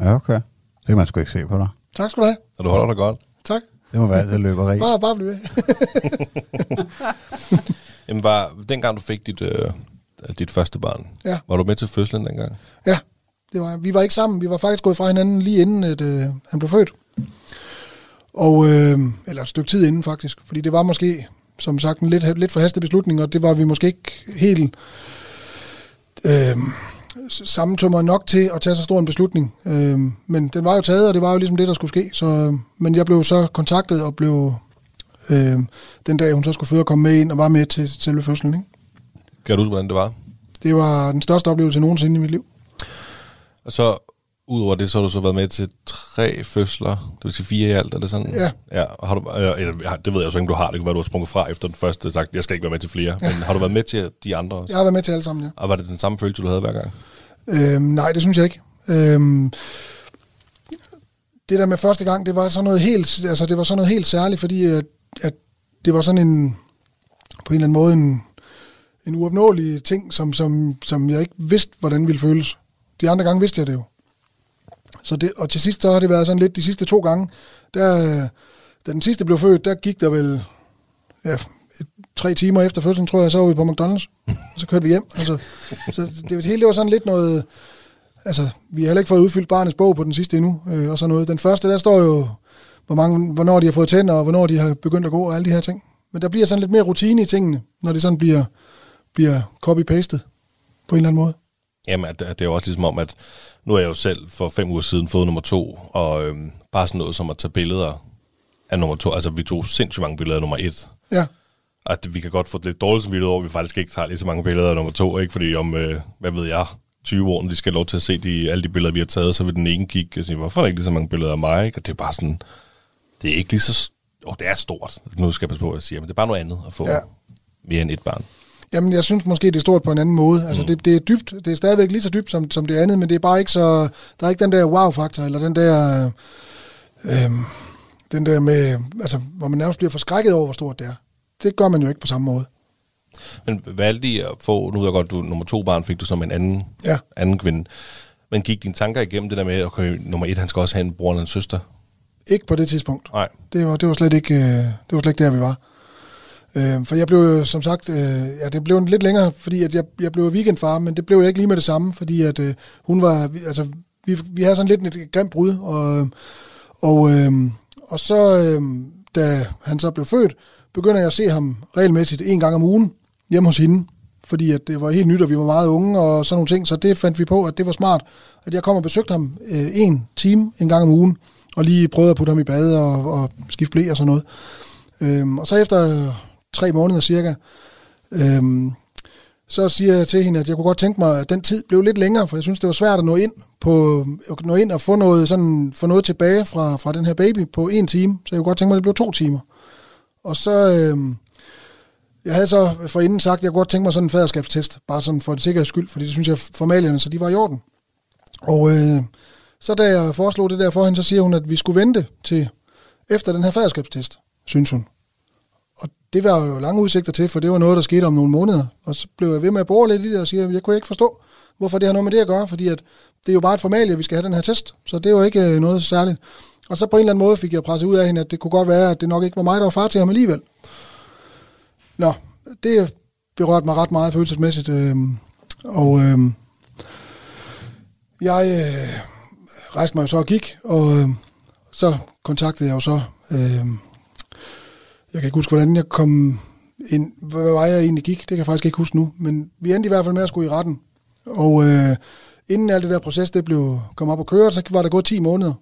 Ja, okay. Det kan man sgu ikke se på dig. Tak skal du have. Og du holder dig godt. Tak. Det må være alt, der løber rigt. Bare, bare bliv ved. Jamen, var, dengang du fik dit, øh, dit første barn, Ja. var du med til fødslen dengang? Ja, det var, vi var ikke sammen. Vi var faktisk gået fra hinanden lige inden at, øh, han blev født. Og, øh, eller et stykke tid inden faktisk. Fordi det var måske, som sagt, en lidt, lidt forhastet beslutning, og det var vi måske ikke helt øh, sammentømret nok til at tage så stor en beslutning. Øh, men den var jo taget, og det var jo ligesom det, der skulle ske. Så, men jeg blev så kontaktet og blev øh, den dag, hun så skulle føde, komme med ind og var med til selve fødslen. Ikke? Kan du huske, hvordan det var? Det var den største oplevelse nogensinde i mit liv. Og så, udover det, så har du så været med til tre fødsler, det vil sige fire i alt, er det sådan? Ja. ja og har du, eller, eller, det ved jeg så ikke, du har. Det kan være, du har sprunget fra efter den første og sagt, jeg skal ikke være med til flere. Ja. Men har du været med til de andre også? Jeg har været med til alle sammen, ja. Og var det den samme følelse, du havde hver gang? Øhm, nej, det synes jeg ikke. Øhm, det der med første gang, det var sådan noget helt, altså det var sådan noget helt særligt, fordi at, at det var sådan en, på en eller anden måde en, en uopnåelig ting, som, som, som jeg ikke vidste, hvordan ville føles. De andre gange vidste jeg det jo. Så det, og til sidst så har det været sådan lidt, de sidste to gange, der, da den sidste blev født, der gik der vel ja, et, tre timer efter fødslen, tror jeg, så var vi på McDonald's, og så kørte vi hjem. Altså, så det, det hele det var sådan lidt noget, altså, vi har heller ikke fået udfyldt barnets bog på den sidste endnu, øh, og sådan noget. Den første, der står jo, hvor mange, hvornår de har fået tænder, og hvornår de har begyndt at gå, og alle de her ting. Men der bliver sådan lidt mere rutine i tingene, når det sådan bliver, bliver copy-pastet på en eller anden måde. Jamen, at, at det er jo også ligesom om, at nu er jeg jo selv for fem uger siden fået nummer to, og øhm, bare sådan noget som at tage billeder af nummer to. Altså, vi tog sindssygt mange billeder af nummer et. Ja. At vi kan godt få det lidt dårligt samvittighed over, at vi faktisk ikke tager lige så mange billeder af nummer to, ikke? Fordi om, øh, hvad ved jeg, 20 år, når de skal have lov til at se de, alle de billeder, vi har taget, så vil den ene kigge og sige, hvorfor er der ikke lige så mange billeder af mig? Ikke? Og det er bare sådan, det er ikke lige så, jo, det er stort. Nu skal jeg passe på, at jeg siger, men det er bare noget andet at få ja. mere end et barn. Jamen, jeg synes måske, det er stort på en anden måde. Altså, mm. det, det er dybt. Det er stadigvæk lige så dybt som, som det andet, men det er bare ikke så... Der er ikke den der wow-faktor, eller den der... Øh, den der med... Altså, hvor man nærmest bliver forskrækket over, hvor stort det er. Det gør man jo ikke på samme måde. Men valgte I at få, nu ved jeg godt, du nummer to barn fik du som en anden, Ja. anden kvinde, men gik dine tanker igennem det der med, at okay, nummer et, han skal også have en bror eller en søster? Ikke på det tidspunkt. Nej. Det var, det var, slet, ikke, øh, det var slet ikke der, vi var. Øh, for jeg blev som sagt, øh, ja, det blev lidt længere, fordi at jeg, jeg blev weekendfar, men det blev jeg ikke lige med det samme, fordi at øh, hun var, altså, vi, vi havde sådan lidt et grimt brud, og, og, øh, og så, øh, da han så blev født, begynder jeg at se ham regelmæssigt en gang om ugen hjemme hos hende, fordi at det var helt nyt, og vi var meget unge og sådan nogle ting, så det fandt vi på, at det var smart, at jeg kom og besøgte ham øh, en time en gang om ugen, og lige prøvede at putte ham i bad og, og skifte blæ og sådan noget. Øhm, og så efter tre måneder cirka, øhm, så siger jeg til hende, at jeg kunne godt tænke mig, at den tid blev lidt længere, for jeg synes, det var svært at nå ind, på, at nå ind og få noget, sådan, få noget tilbage fra, fra den her baby på en time. Så jeg kunne godt tænke mig, at det blev to timer. Og så, øhm, jeg havde så forinden sagt, at jeg kunne godt tænke mig sådan en faderskabstest, bare sådan for en sikkerheds skyld, fordi det synes jeg, formalierne, så de var i orden. Og øh, så da jeg foreslog det der for hende, så siger hun, at vi skulle vente til efter den her faderskabstest, synes hun. Det var jo lange udsigter til, for det var noget, der skete om nogle måneder. Og så blev jeg ved med at bore lidt i det og sige, at jeg kunne ikke forstå, hvorfor det har noget med det at gøre, fordi at det er jo bare et formalie, at vi skal have den her test, så det var ikke øh, noget særligt. Og så på en eller anden måde fik jeg presset ud af hende, at det kunne godt være, at det nok ikke var mig, der var far til ham alligevel. Nå, det berørte mig ret meget følelsesmæssigt, øh, og øh, jeg øh, rejste mig jo så og gik, og øh, så kontaktede jeg jo så, øh, jeg kan ikke huske, hvordan jeg kom ind, hvad vej jeg egentlig gik, det kan jeg faktisk ikke huske nu, men vi endte i hvert fald med at skulle i retten, og øh, inden alt det der proces, det blev kom op og køre, så var der gået 10 måneder,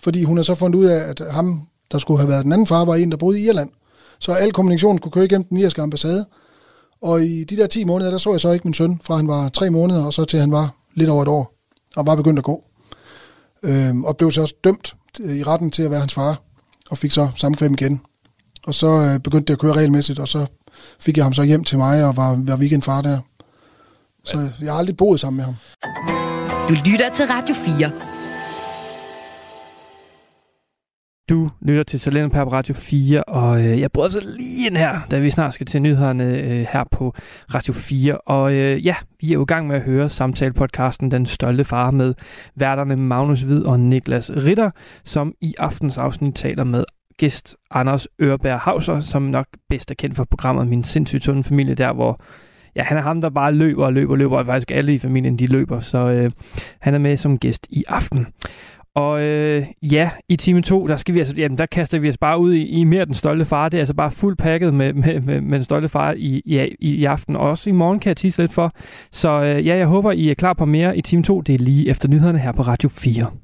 fordi hun har så fundet ud af, at ham, der skulle have været den anden far, var en, der boede i Irland. Så al kommunikation skulle køre igennem den irske ambassade. Og i de der 10 måneder, der så jeg så ikke min søn, fra han var 3 måneder, og så til han var lidt over et år, og var begyndt at gå. Øhm, og blev så også dømt i retten til at være hans far, og fik så samkvem igen. Og så øh, begyndte det at køre regelmæssigt, og så fik jeg ham så hjem til mig, og var, var weekendfar der. Så jeg har aldrig boet sammen med ham. Du lytter til Radio 4. Du lytter til Talent på Radio 4, og øh, jeg bryder så lige ind her, da vi snart skal til nyhederne øh, her på Radio 4. Og øh, ja, vi er jo i gang med at høre samtalepodcasten Den Stolte Far med værterne Magnus Hvid og Niklas Ritter, som i aftens afsnit taler med gæst Anders Ørberg Hauser, som nok bedst er kendt for programmet Min sindssygt sunde familie, der hvor ja, han er ham, der bare løber og løber og løber, og faktisk alle i familien, de løber, så øh, han er med som gæst i aften. Og øh, ja, i time 2, der, skal vi altså, jamen, der kaster vi os bare ud i, i mere den stolte far. Det er altså bare fuldt pakket med, med, med, med den stolte far i, i, i aften. Og også i morgen kan jeg tisse lidt for. Så øh, ja, jeg håber, I er klar på mere i time 2. Det er lige efter nyhederne her på Radio 4.